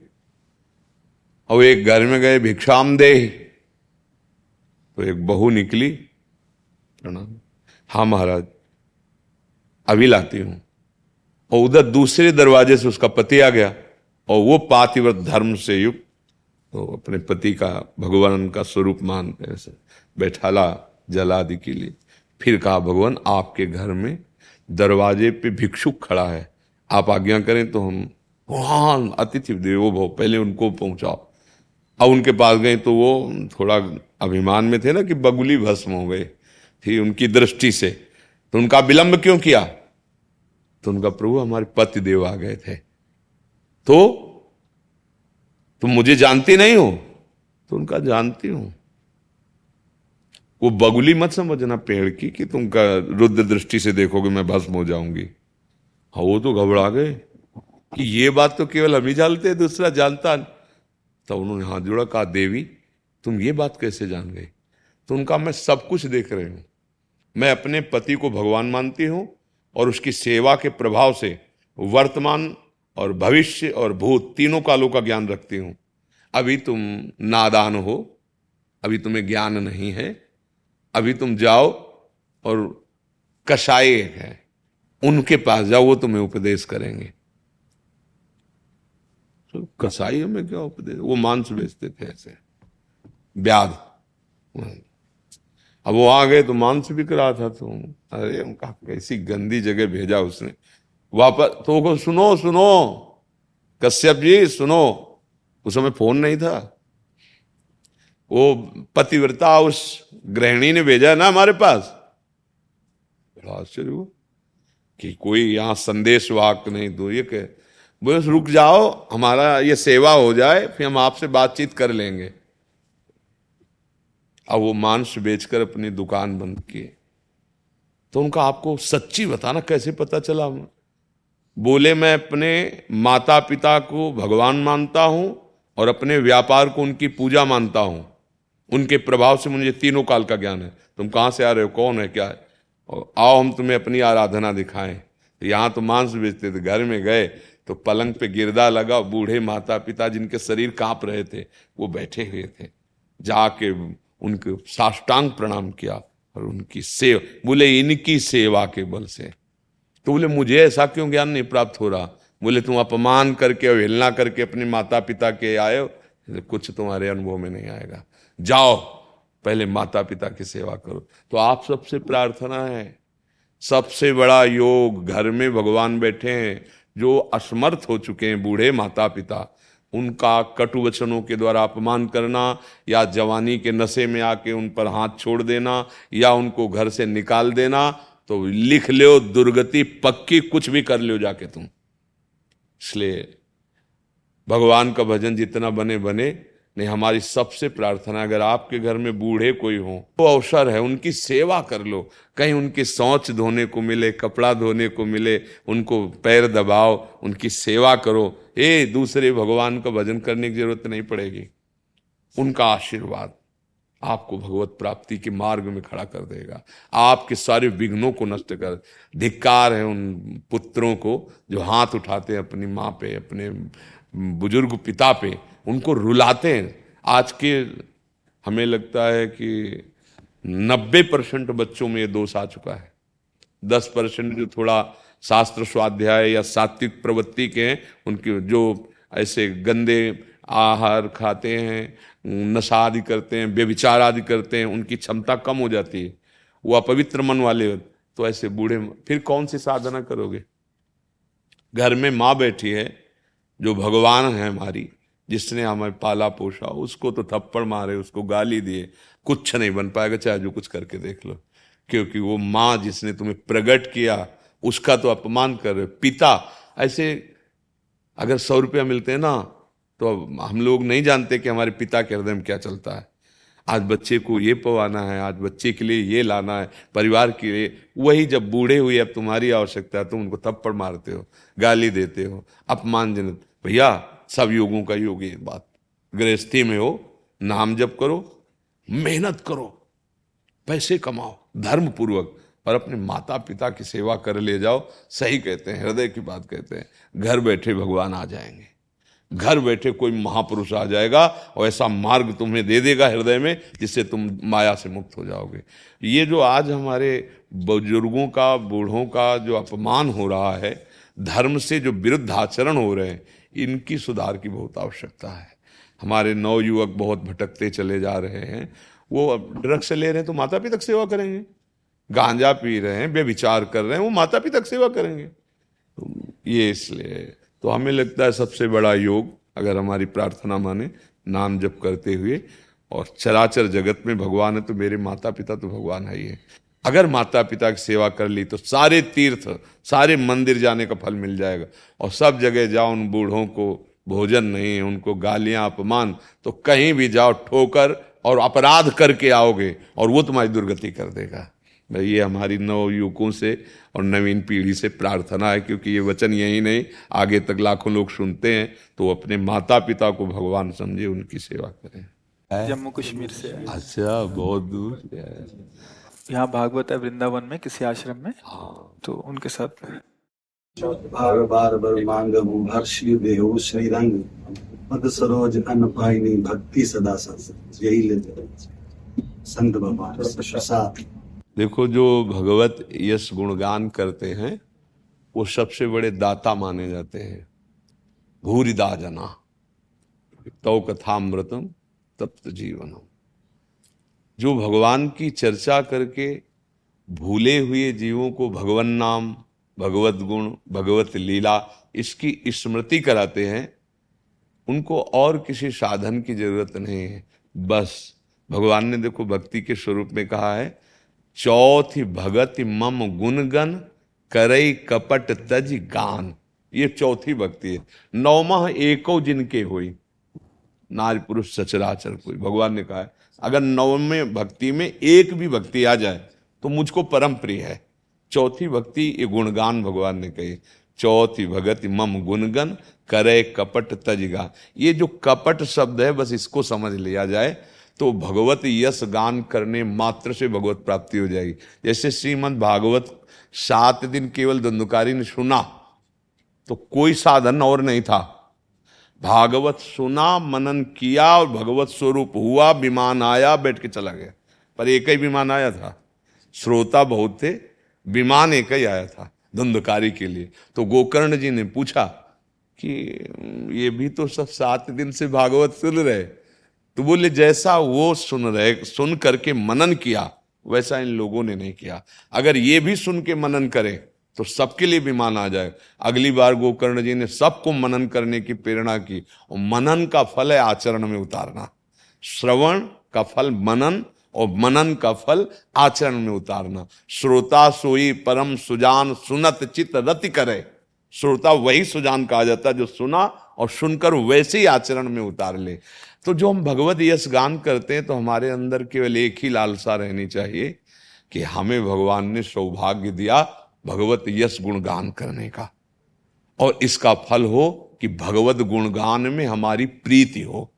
और एक घर में गए, भिक्षाम दे। तो एक बहू निकली, प्रणाम। हाँ महाराज, अभी लाती हूँ। और उधर दूसरे दरवाजे से उसका पति आ गया, और वो पातिव्रत धर्म से युक्त तो अपने पति का भगवान का स्वरूप मान ऐसे बैठाला जलादि के लिए। फिर कहा, भगवान, आपके घर में दरवाजे पे भिक्षुक खड़ा है। आप आज्ञा करें तो हम हाँ अतिथि देवो भव, पहले उनको पहुंचाओ। अब उनके पास गए तो वो थोड़ा अभिमान में थे ना कि बगुली भस्म हो गए, थी उनकी दृष्टि से। तो उनका विलंब क्यों किया? तो उनका प्रभु हमारे पति देव आ गए थे। तो तुम मुझे जानती नहीं हो? तो उनका जानती हूँ। वो बगुली मत समझना पेड़ की कि तुम का रुद्र दृष्टि से देखोगे मैं भस्म हो जाऊँगी। हाँ वो तो घबरा गए कि ये बात तो केवल हम ही जानते हैं दूसरा जानता तो उन्होंने हाथ जोड़ा, कहा, देवी, तुम ये बात कैसे जान गए? तो उनका मैं सब कुछ देख रही हूँ। मैं अपने पति को भगवान मानती हूँ और उसकी सेवा के प्रभाव से वर्तमान और भविष्य और भूत तीनों कालों का ज्ञान रखती हूँ। अभी तुम नादान हो, अभी तुम्हें ज्ञान नहीं है, अभी तुम जाओ और कषाय है। उनके पास जाओ, वो तुम्हें उपदेश करेंगे। तो कसाई में क्या उपदेश? वो मांस बेचते थे ऐसे। ब्याद अब वो आ गए तो मांस बिक रहा था तो अरे, उनका कैसी गंदी जगह भेजा उसने। वापस तो को सुनो सुनो, कश्यप जी, सुनो। उस समय फ़ोन नहीं था। वो पतिव्रता उस गृहिणी ने भेजा ना हमारे पास? बड़ा आश्चर्य हुआ। कि कोई यहाँ संदेश वाक नहीं दो ये कह, बस रुक जाओ, हमारा ये सेवा हो जाए, फिर हम आपसे बातचीत कर लेंगे। अब वो मांस बेचकर अपनी दुकान बंद किए। तो उनका आपको सच्ची बताना कैसे पता चला? बोले, मैं अपने माता पिता को भगवान मानता हूँ और अपने व्यापार को उनकी पूजा मानता हूँ। उनके प्रभाव से मुझे तीनों काल का ज्ञान है। तुम कहाँ से आ रहे हो? कौन है? क्या है? और आओ हम तुम्हें अपनी आराधना दिखाएँ। तो यहाँ तो मांस बेचते थे, घर में गए तो पलंग पे गिरदा लगा, बूढ़े माता पिता जिनके शरीर काँप रहे थे, वो बैठे हुए थे। जाके उनके साष्टांग प्रणाम किया और उनकी सेवा, बोले, इनकी सेवा के बल से। तो बोले, मुझे ऐसा क्यों ज्ञान नहीं प्राप्त हो रहा? बोले, तुम अपमान करके अवहेलना करके अपने माता पिता के आए कुछ तुम्हारे अनुभव में नहीं आएगा। जाओ पहले माता पिता की सेवा करो। तो आप सबसे प्रार्थना है। सबसे बड़ा योग घर में भगवान बैठे हैं, जो असमर्थ हो चुके हैं बूढ़े माता पिता उनका कटु वचनों के द्वारा अपमान करना, या जवानी के नशे में आके उन पर हाथ छोड़ देना, या उनको घर से निकाल देना तो लिख लो, दुर्गति पक्की कुछ भी कर लो जाके तुम। इसलिए भगवान का भजन जितना बने बने नहीं, हमारी सबसे प्रार्थना, अगर आपके घर में बूढ़े कोई हो तो अवसर है, उनकी सेवा कर लो। कहीं उनकी सोच धोने को मिले, कपड़ा धोने को मिले, उनको पैर दबाओ, उनकी सेवा करो। ए दूसरे भगवान का भजन करने की ज़रूरत नहीं पड़ेगी। उनका आशीर्वाद आपको भगवत प्राप्ति के मार्ग में खड़ा कर देगा। आपके सारे विघ्नों को नष्ट कर, धिक्कार है उन पुत्रों को जो हाथ उठाते हैं अपनी माँ पे, अपने बुज़ुर्ग पिता पे उनको रुलाते हैं। आज के हमें लगता है कि नब्बे परसेंट बच्चों में ये दोष आ चुका है। दस परसेंट जो थोड़ा शास्त्र स्वाध्याय या सात्विक प्रवृत्ति के हैं, उनके जो ऐसे गंदे आहार खाते हैं, नशा आदि करते हैं व्यविचार आदि करते हैं, उनकी क्षमता कम हो जाती है। वो अपवित्र मन वाले तो ऐसे बूढ़े फिर कौन सी साधना करोगे? घर में माँ बैठी है, जो भगवान है हमारी जिसने हमें पाला पोषा, उसको तो थप्पड़ मारे, उसको गाली दिए। कुछ नहीं बन पाएगा, चाहे जो कुछ करके देख लो। क्योंकि वो माँ जिसने तुम्हें प्रकट किया, उसका तो अपमान कर रहे पिता, ऐसे अगर सौ रुपया मिलते हैं ना तो अब हम लोग नहीं जानते कि हमारे पिता के हृदय में क्या चलता है। आज बच्चे को ये पवाना है, आज बच्चे के लिए ये लाना है, परिवार के लिए। वही जब बूढ़े हुए अब तुम्हारी आवश्यकता है, तुम उनको थप्पड़ मारते हो, गाली देते हो, अपमानजनक। भैया सब योगों का योग ये बात। गृहस्थी में हो, नाम जप करो, मेहनत करो, पैसे कमाओ धर्म पूर्वक और अपने माता पिता की सेवा कर ले जाओ। सही कहते हैं, हृदय की बात कहते हैं, घर बैठे भगवान आ जाएँगे। घर बैठे कोई महापुरुष आ जाएगा और ऐसा मार्ग तुम्हें दे देगा हृदय में, जिससे तुम माया से मुक्त हो जाओगे। ये जो आज हमारे बुज़ुर्गों का, बूढ़ों का जो अपमान हो रहा है, धर्म से जो विरुद्ध आचरण हो रहे हैं इनकी सुधार की बहुत आवश्यकता है। हमारे नौ युवक बहुत भटकते चले जा रहे हैं। वो ड्रग्स ले रहे हैं तो माता पिता सेवा करेंगे। गांजा पी रहे हैं बेविचार कर रहे हैं, वो माता पिता सेवा करेंगे। तो ये इसलिए तो हमें लगता है सबसे बड़ा योग अगर हमारी प्रार्थना माने, नाम जप करते हुए, और चराचर जगत में भगवान है तो मेरे माता पिता तो भगवान है ही है। अगर माता पिता की सेवा कर ली तो सारे तीर्थ सारे मंदिर जाने का फल मिल जाएगा। और सब जगह जाओ उन बूढ़ों को भोजन नहीं उनको गालियाँ अपमान तो कहीं भी जाओ ठोकर और अपराध करके आओगे और वो तुम्हारी दुर्गति कर देगा। भाई ये हमारी नव युवकों से और नवीन पीढ़ी से प्रार्थना है क्योंकि ये वचन यही नहीं आगे तक लाखों लोग सुनते हैं तो अपने माता पिता को भगवान समझे उनकी सेवा करें। जम्मू कश्मीर से। अच्छा बहुत दूर। यहाँ भागवत है वृंदावन में किसी आश्रम में हाँ। तो उनके साथ। बार बार बर मांग हर्षि देहो श्री रंग पद सरोज अन्न पाइनी भक्ति सदा सत्संग यही लेते संत भगवान प्रसाद देखो जो भगवत यश गुणगान करते हैं वो सबसे बड़े दाता माने जाते हैं। भूरिदा जना तो कथामृतम तप्त जीवनम। जो भगवान की चर्चा करके भूले हुए जीवों को भगवान नाम, भगवत गुण, भगवत लीला, इसकी स्मृति कराते हैं, उनको और किसी साधन की ज़रूरत नहीं है। बस, भगवान ने देखो भक्ति के स्वरूप में कहा है, चौथी भगत मम गुणगन, करई कपट तज गान। ये चौथी भक्ति है। नौमह एको जिनके हुई। नारी पुरुष सचराचर कोई। भगवान ने कहा है अगर नवमे भक्ति में एक भी भक्ति आ जाए तो मुझको परम प्रिय है। चौथी भक्ति, ये गुणगान भगवान ने कही। चौथी भगति, मम गुणगन करे कपट तजगा। ये जो कपट शब्द है, बस इसको समझ लिया जाए तो भगवत यश गान करने मात्र से भगवत प्राप्ति हो जाएगी। जैसे श्रीमद भागवत सात दिन केवल धंधुकारी ने सुना तो कोई साधन और नहीं था। भागवत सुना, मनन किया और भगवत स्वरूप हुआ, विमान आया, बैठ के चला गया। पर एक ही विमान आया था। श्रोता बहुत थे, विमान एक ही आया था धुंधकारी के लिए। तो गोकर्ण जी ने पूछा कि ये भी तो सब सात दिन से भागवत सुन रहे तो बोले, जैसा वो सुन रहे, सुन करके मनन किया, वैसा इन लोगों ने नहीं किया। अगर ये भी सुन के मनन करे तो सबके लिए विमान आ जाए। अगली बार गोकर्ण जी ने सबको मनन करने की प्रेरणा की। और मनन का फल है आचरण में उतारना। श्रवण का फल मनन और मनन का फल आचरण में उतारना। श्रोता सोई परम सुजान सुनत चित रति करे। श्रोता वही सुजान कहा जाता है जो सुना और सुनकर वैसे ही आचरण में उतार ले। तो जो हम भगवत यश गान करते हैं तो हमारे अंदर केवल एक ही लालसा रहनी चाहिए कि हमें भगवान ने सौभाग्य दिया भगवत यश गुणगान करने का। और इसका फल हो कि भगवत गुणगान में हमारी प्रीति हो।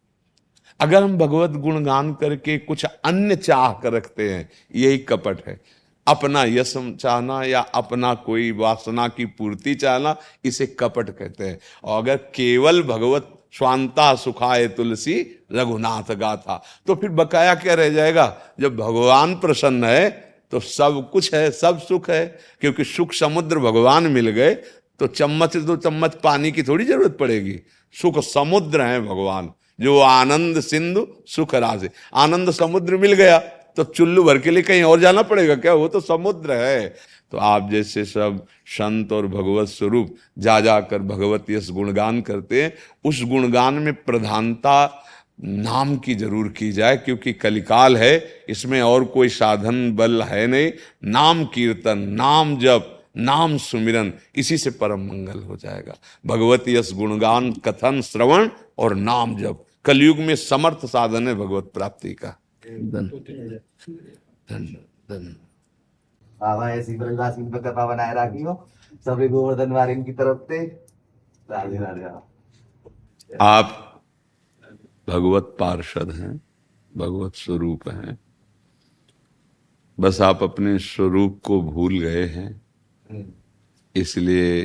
अगर हम भगवत गुणगान करके कुछ अन्य चाह कर रखते हैं, यही कपट है। अपना यश चाहना या अपना कोई वासना की पूर्ति चाहना, इसे कपट कहते हैं। और अगर केवल भगवत स्वांता सुखाए तुलसी रघुनाथ गाथा तो फिर बकाया क्या रह जाएगा? जब भगवान प्रसन्न है तो सब कुछ है, सब सुख है। क्योंकि सुख समुद्र भगवान मिल गए तो चम्मच दो चम्मच पानी की थोड़ी ज़रूरत पड़ेगी। सुख समुद्र है भगवान। जो आनंद सिंधु, सुख राज आनंद समुद्र मिल गया तो चुल्लू भर के लिए कहीं और जाना पड़ेगा क्या? वो तो समुद्र है। तो आप जैसे सब संत और भगवत स्वरूप जा जाकर भगवत यश गुणगान करते हैं, उस गुणगान में प्रधानता नाम की ज़रूर की जाए क्योंकि कलिकाल है इसमें और कोई साधन बल है नहीं। नाम कीर्तन नाम जप नाम सुमिरन इसी से परम मंगल हो जाएगा। भगवत यश गुणगान कथन श्रवण और नाम जप। कलयुग में समर्थ साधन है भगवत प्राप्ति का। धन धन धन बाबा ऐसी कृपा बनाए सभी गोवर्धन वारिन की तरफ़ से। राधे राधे। आप भगवत पार्षद हैं, भगवत स्वरूप हैं। बस आप अपने स्वरूप को भूल गए हैं, इसलिए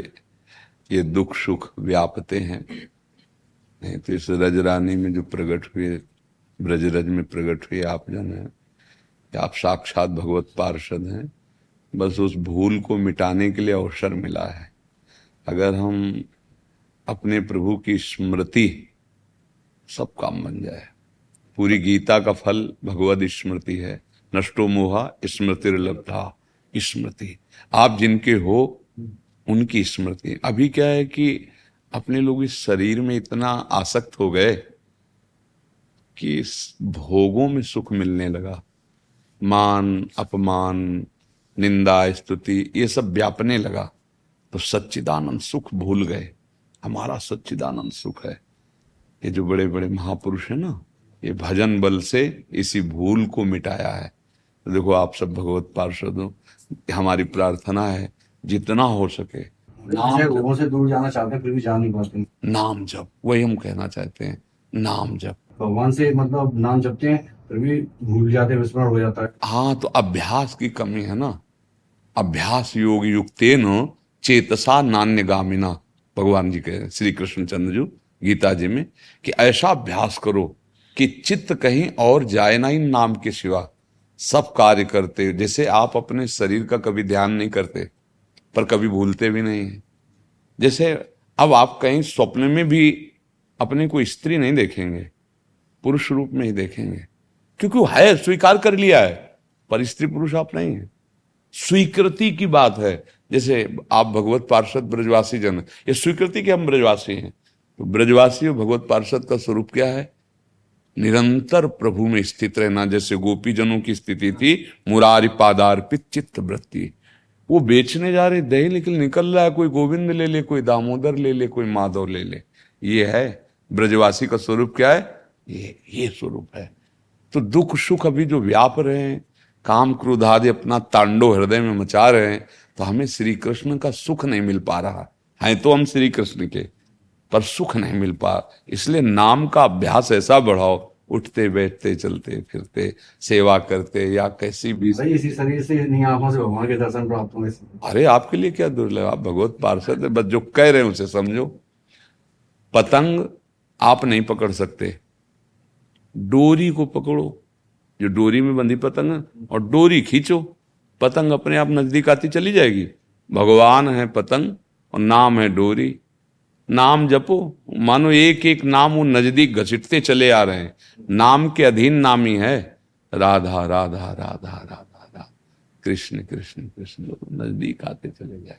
ये दुख सुख व्यापते हैं। नहीं तो इस रज रानी में जो प्रकट हुए, ब्रजरज में प्रकट हुए आप जन हैं आप साक्षात भगवत पार्षद हैं, बस उस भूल को मिटाने के लिए अवसर मिला है। अगर हम अपने प्रभु की स्मृति सब काम बन जाए। पूरी गीता का फल भगवत स्मृति है। नष्टो मोहा, स्मृति लब्धा, स्मृति। आप जिनके हो, उनकी स्मृति। अभी क्या है कि अपने लोग इस शरीर में इतना आसक्त हो गए कि भोगों में सुख मिलने लगा। मान, अपमान, निंदा, स्तुति, ये सब व्यापने लगा। तो सच्चिदानंद सुख भूल गए। हमारा सच्चिदानंद सुख है। ये जो बड़े बड़े महापुरुष है ना ये भजन बल से इसी भूल को मिटाया है। तो देखो आप सब भगवत पार्षद हो हमारी प्रार्थना है जितना हो सके। नाम लोगों से दूर जाना चाहते हैं फिर भी जा नहीं पाते। नाम जप वही हम कहना चाहते हैं नाम जप। भगवान से मतलब नाम जपते हैं फिर भी भूल जाते विस्मरण हो जाता है। हाँ तो अभ्यास की कमी है ना। अभ्यास योग युक्ते चेतसा नान्य गामिना भगवान जी कहे श्री कृष्ण चंद्र जी। गीता जी में, कि ऐसा अभ्यास करो कि चित्त कहीं और जाए ना इन नाम के सिवा। सब कार्य करते जैसे आप अपने शरीर का कभी ध्यान नहीं करते, पर कभी भूलते भी नहीं है। जैसे अब आप कहीं स्वप्न में भी अपने को स्त्री नहीं देखेंगे, पुरुष रूप में ही देखेंगे, क्योंकि है, स्वीकार कर लिया है, पर स्त्री पुरुष आप नहीं है। स्वीकृति की बात है, जैसे आप भगवत पार्षद ब्रजवासी जन, ये स्वीकृति के हम ब्रजवासी हैं। तो ब्रजवासी भगवत पार्षद का स्वरूप क्या है? निरंतर प्रभु में स्थित रहना, जैसे गोपी जनों की स्थिति थी, मुरारी पादार्पित चित्त वृत्ति। वो बेचने जा रहे, दही निकल निकल रहा है, कोई गोविंद ले ले, कोई दामोदर ले ले, कोई माधव ले ले। ये है, ब्रजवासी का स्वरूप क्या है? ये ये स्वरूप है। तो दुख सुख अभी जो व्याप रहे हैं, काम क्रोध आदि अपना तांडो हृदय में मचा रहे हैं तो हमें श्री कृष्ण का सुख नहीं मिल पा रहा। है तो हम श्री कृष्ण के। पर सुख नहीं मिल पा। इसलिए नाम का अभ्यास ऐसा बढ़ाओ उठते बैठते चलते फिरते सेवा करते या कैसी भी इसी शरीर से आँखों से भगवान के दर्शन प्राप्त होंगे। अरे आपके लिए क्या दुर्लभ? आप भगवत पार्षद है बस जो कह रहे हैं उसे समझो। पतंग आप नहीं पकड़ सकते। डोरी को पकड़ो। जो डोरी में बंधी पतंग है और डोरी खींचो पतंग अपने आप नज़दीक आती चली जाएगी। भगवान है पतंग और नाम है डोरी। नाम जपो। मानो एक एक नाम वो नज़दीक घसीटते चले आ रहे हैं। नाम के अधीन नाम ही। है राधा राधा राधा राधा राधा। कृष्ण कृष्ण कृष्ण नज़दीक आते चले जाए।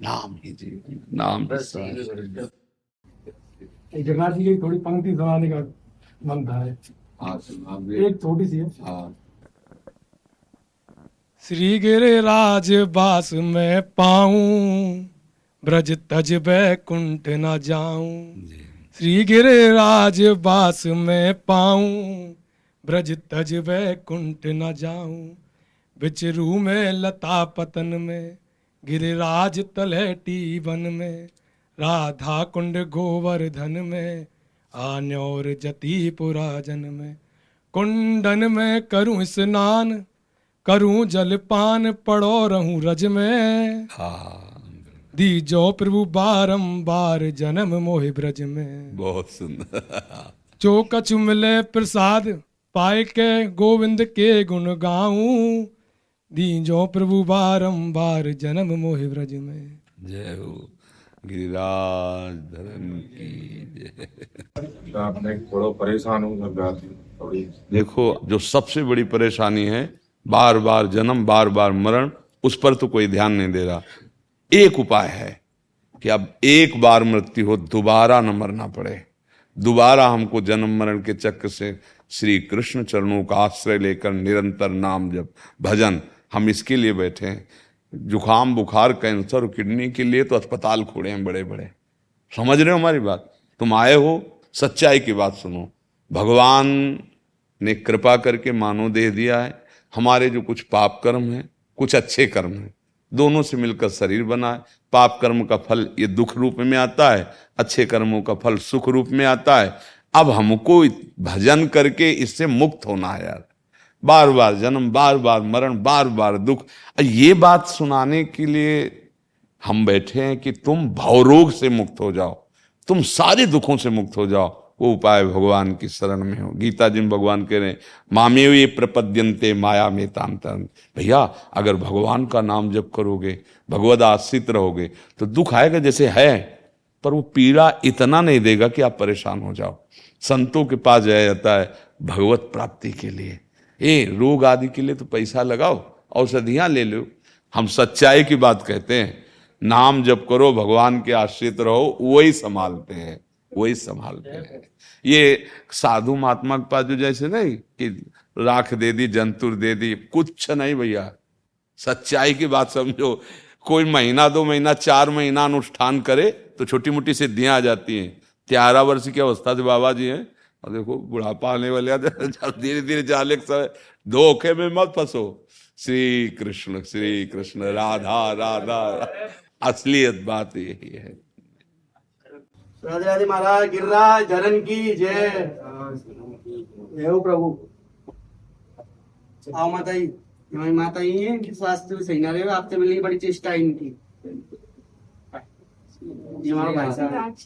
नाम ही जीवन नाम जगन्नाथ जी की थोड़ी पंक्ति सुनाने का मन था। हाँ, एक छोटी सी है। हाँ। श्री गिरिराज बास में पाऊँ। ब्रज तज बैकुंठ न जाऊँ। श्री गिरिराज बास में पाऊँ। ब्रज तज बैकुंठ न जाऊँ। बिचरू में लता पतन में गिरिराज तलहटी वन में राधा कुंड गोवर्धन में आन्योर जतीपुरा जन में। कुंडन में करूँ स्नान करूँ जलपान पड़ो रहूँ रज में। हाँ। दीजो प्रभु बारंबार जन्म मोहि ब्रज में। बहुत सुंदर। जो कछु मिले प्रसाद पाए के गोविंद के गुण गाऊं। दीजो प्रभु बारंबार जन्म मोहि ब्रज में। जय हो गिरिराज धरन की जय। आपने थोड़ा परेशान हूँ थोड़ी देखो जो सबसे बड़ी परेशानी है बार बार जन्म बार बार मरण उस पर तो कोई ध्यान नहीं दे रहा। एक उपाय है कि अब एक बार मृत्यु हो, दोबारा न मरना पड़े। दोबारा हमको जन्म मरण के चक्र से श्री कृष्ण चरणों का आश्रय लेकर निरंतर नाम जब भजन, हम इसके लिए बैठे हैं। जुकाम बुखार, कैंसर और किडनी के लिए तो अस्पताल खोले हैं बड़े बड़े समझ रहे हो हमारी बात? तुम आए हो, सच्चाई की बात सुनो। भगवान ने कृपा करके मानो देह दिया है। हमारे जो कुछ पाप कर्म है, कुछ अच्छे कर्म है दोनों से मिलकर शरीर बना है। पाप कर्म का फल ये दुख रूप में आता है, अच्छे कर्मों का फल सुख रूप में आता है। अब हमको भजन करके इससे मुक्त होना है यार। बार बार जन्म बार बार मरण बार बार दुख ये बात सुनाने के लिए हम बैठे हैं कि तुम भवरोग से मुक्त हो जाओ। तुम सारे दुखों से मुक्त हो जाओ। वो उपाय भगवान की शरण में हो। गीता जी में भगवान कह रहे हैं मामे ये प्रपद्यंते माया में तांतन भैया, अगर भगवान का नाम जप करोगे, भगवद आश्रित रहोगे तो दुख आएगा जैसे है, पर वो पीड़ा इतना नहीं देगा कि आप परेशान हो जाओ। संतों के पास जाया जाता है भगवत प्राप्ति के लिए। ए, रोग आदि के लिए तो पैसा लगाओ, औषधियाँ ले लो। हम सच्चाई की बात कहते हैं, नाम जप करो, भगवान के आश्रित रहो, वही संभालते हैं। वही संभालते हैं। ये साधु महात्मा के पास जो जैसे नहीं कि राख दे दी, जंतुर दे दी, कुछ नहीं भैया। सच्चाई की बात समझो। कोई महीना, दो महीना, चार महीना अनुष्ठान करे तो छोटी मोटी सिद्धियाँ आ जाती हैं। ग्यारह वर्ष की अवस्था से बाबा जी हैं। और देखो, बुढ़ापा आने वाले धीरे धीरे जाले समय धोखे में मत फंसो। श्री कृष्ण श्री कृष्ण राधा राधा। असलियत बात यही है। राधे राधे महाराज गिरिराज धरन की जय। जय हो प्रभु। आओ माता जी हमारी माता ही है इनके स्वास्थ्य सही ना रहे आपसे मिलने की बड़ी चेष्टा है इनकी। ये हमारा भाई साहब।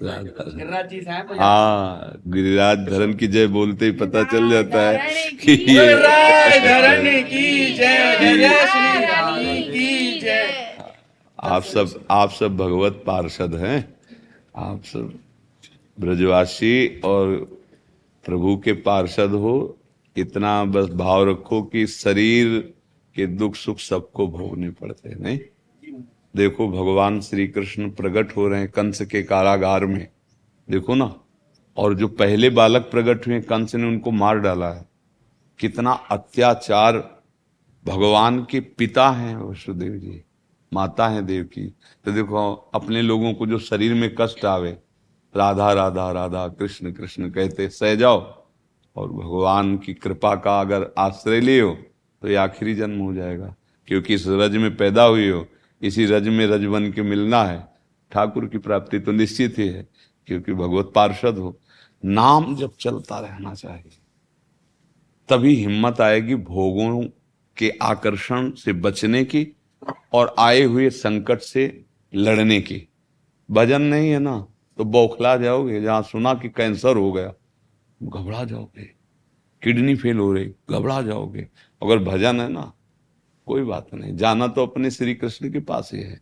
गिरिराज जी साहब हाँ गिरिराज धरन की जय बोलते ही पता चल जाता है कि ये धरन की जय जय श्री रानी की जय। आप सब आप सब भगवत पार्षद हैं। आप सब ब्रजवासी और प्रभु के पार्षद हो, इतना बस भाव रखो कि शरीर के दुख सुख सबको भोगने पड़ते हैं, नहीं? देखो, भगवान श्री कृष्ण प्रकट हो रहे हैं कंस के कारागार में। देखो ना, और जो पहले बालक प्रकट हुए, कंस ने उनको मार डाला है। कितना अत्याचार भगवान के पिता हैं, वसुदेव जी। माता है देव की। तो देखो, अपने लोगों को जो शरीर में कष्ट आवे, राधा राधा राधा, कृष्ण कृष्ण कहते, सह जाओ। और भगवान की कृपा का अगर आश्रय ले हो तो ये आखिरी जन्म हो जाएगा। क्योंकि इस रज में पैदा हुई हो, इसी रज में रज बन के मिलना है। ठाकुर की प्राप्ति तो निश्चित ही है, क्योंकि भगवत पार्षद हो। नाम जब चलता रहना चाहिए, तभी हिम्मत आएगी भोगों के आकर्षण से बचने की और आए हुए संकट से लड़ने की। भजन नहीं है ना तो बौखला जाओगे, जहाँ सुना कि कैंसर हो गया, घबरा जाओगे, किडनी फेल हो रही, घबरा जाओगे। अगर भजन है ना, कोई बात नहीं। जाना तो अपने श्री कृष्ण के पास ही है।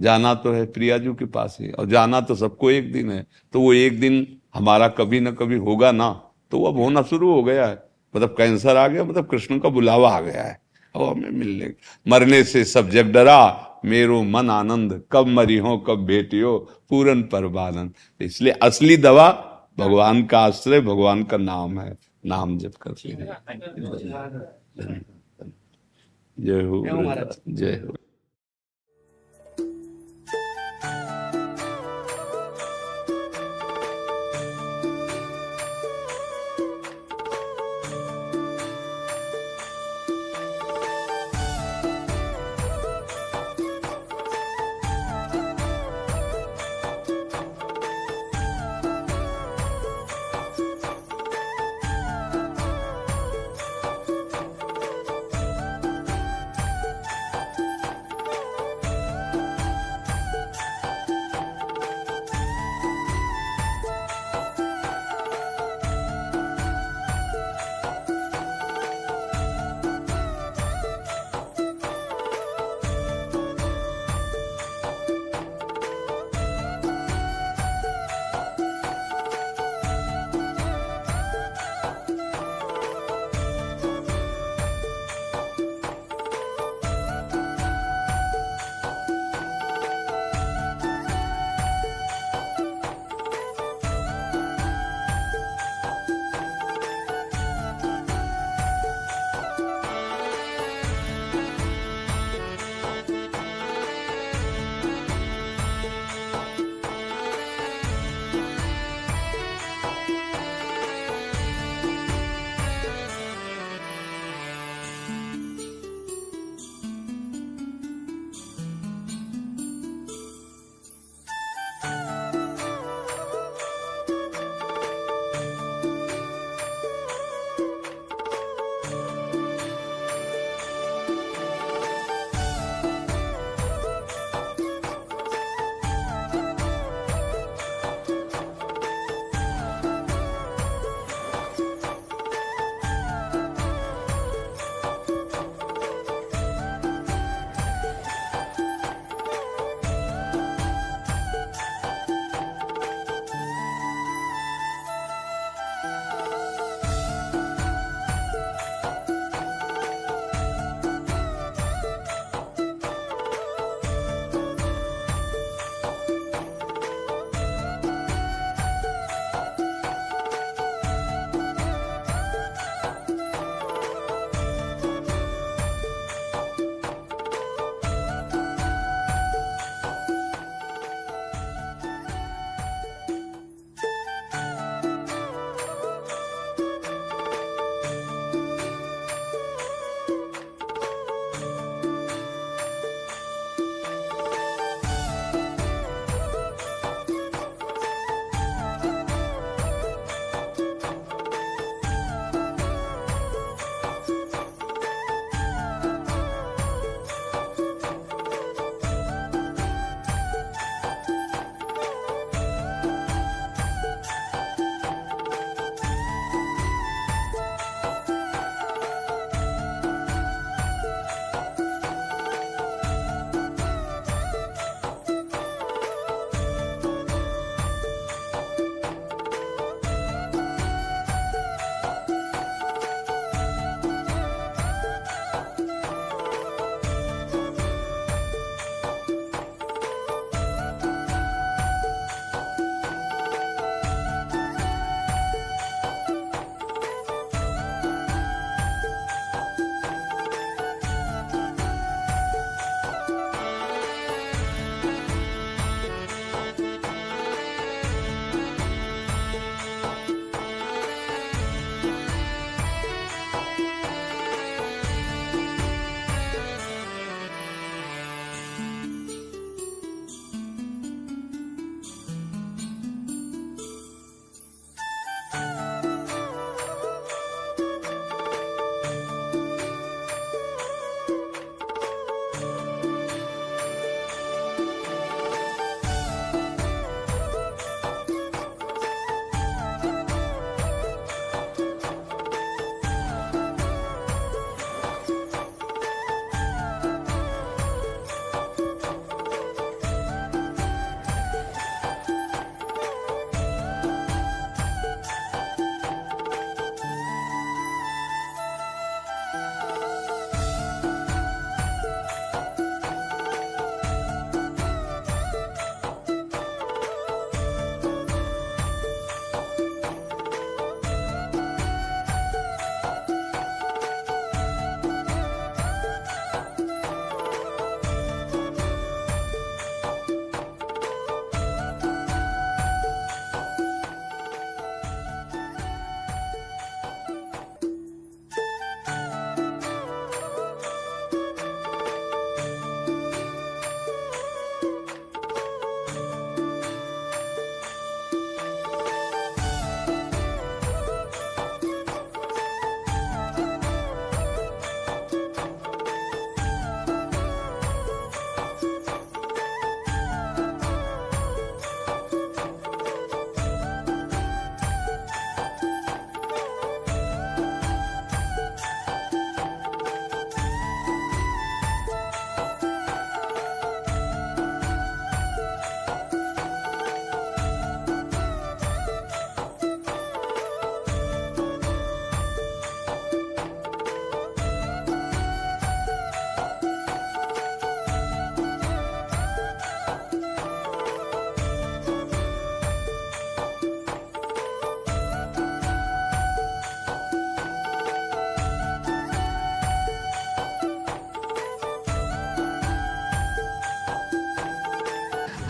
जाना तो है प्रियाजू के पास ही और जाना तो सबको एक दिन है। तो वो एक दिन हमारा कभी ना कभी होगा ना। तो वो अब होना शुरू हो गया है। मतलब कैंसर आ गया मतलब कृष्ण का बुलावा आ गया है। अब हमें मिलने। मरने से सब जग डरा। मेरो मन आनंद। कब मरी हो कब भेटियो पूरन परमानंद इसलिए असली दवा भगवान का आश्रय भगवान का नाम है। नाम जप करते हैं। जय हो जय हो।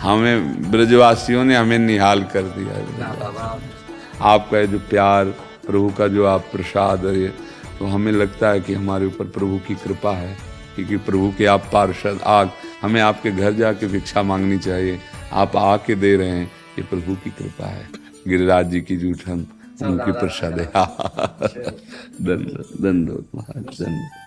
हमें ब्रजवासियों ने हमें निहाल कर दिया आपका जो प्यार प्रभु का, जो आप प्रसाद है तो हमें लगता है कि हमारे ऊपर प्रभु की कृपा है, क्योंकि प्रभु के आप पार्षद आग हमें आपके घर जाके भिक्षा मांगनी चाहिए। आप आके दे रहे हैं, ये प्रभु की कृपा है। गिरिराज जी की जूठन, उनकी प्रसाद। है दंड दंड महाराज दंड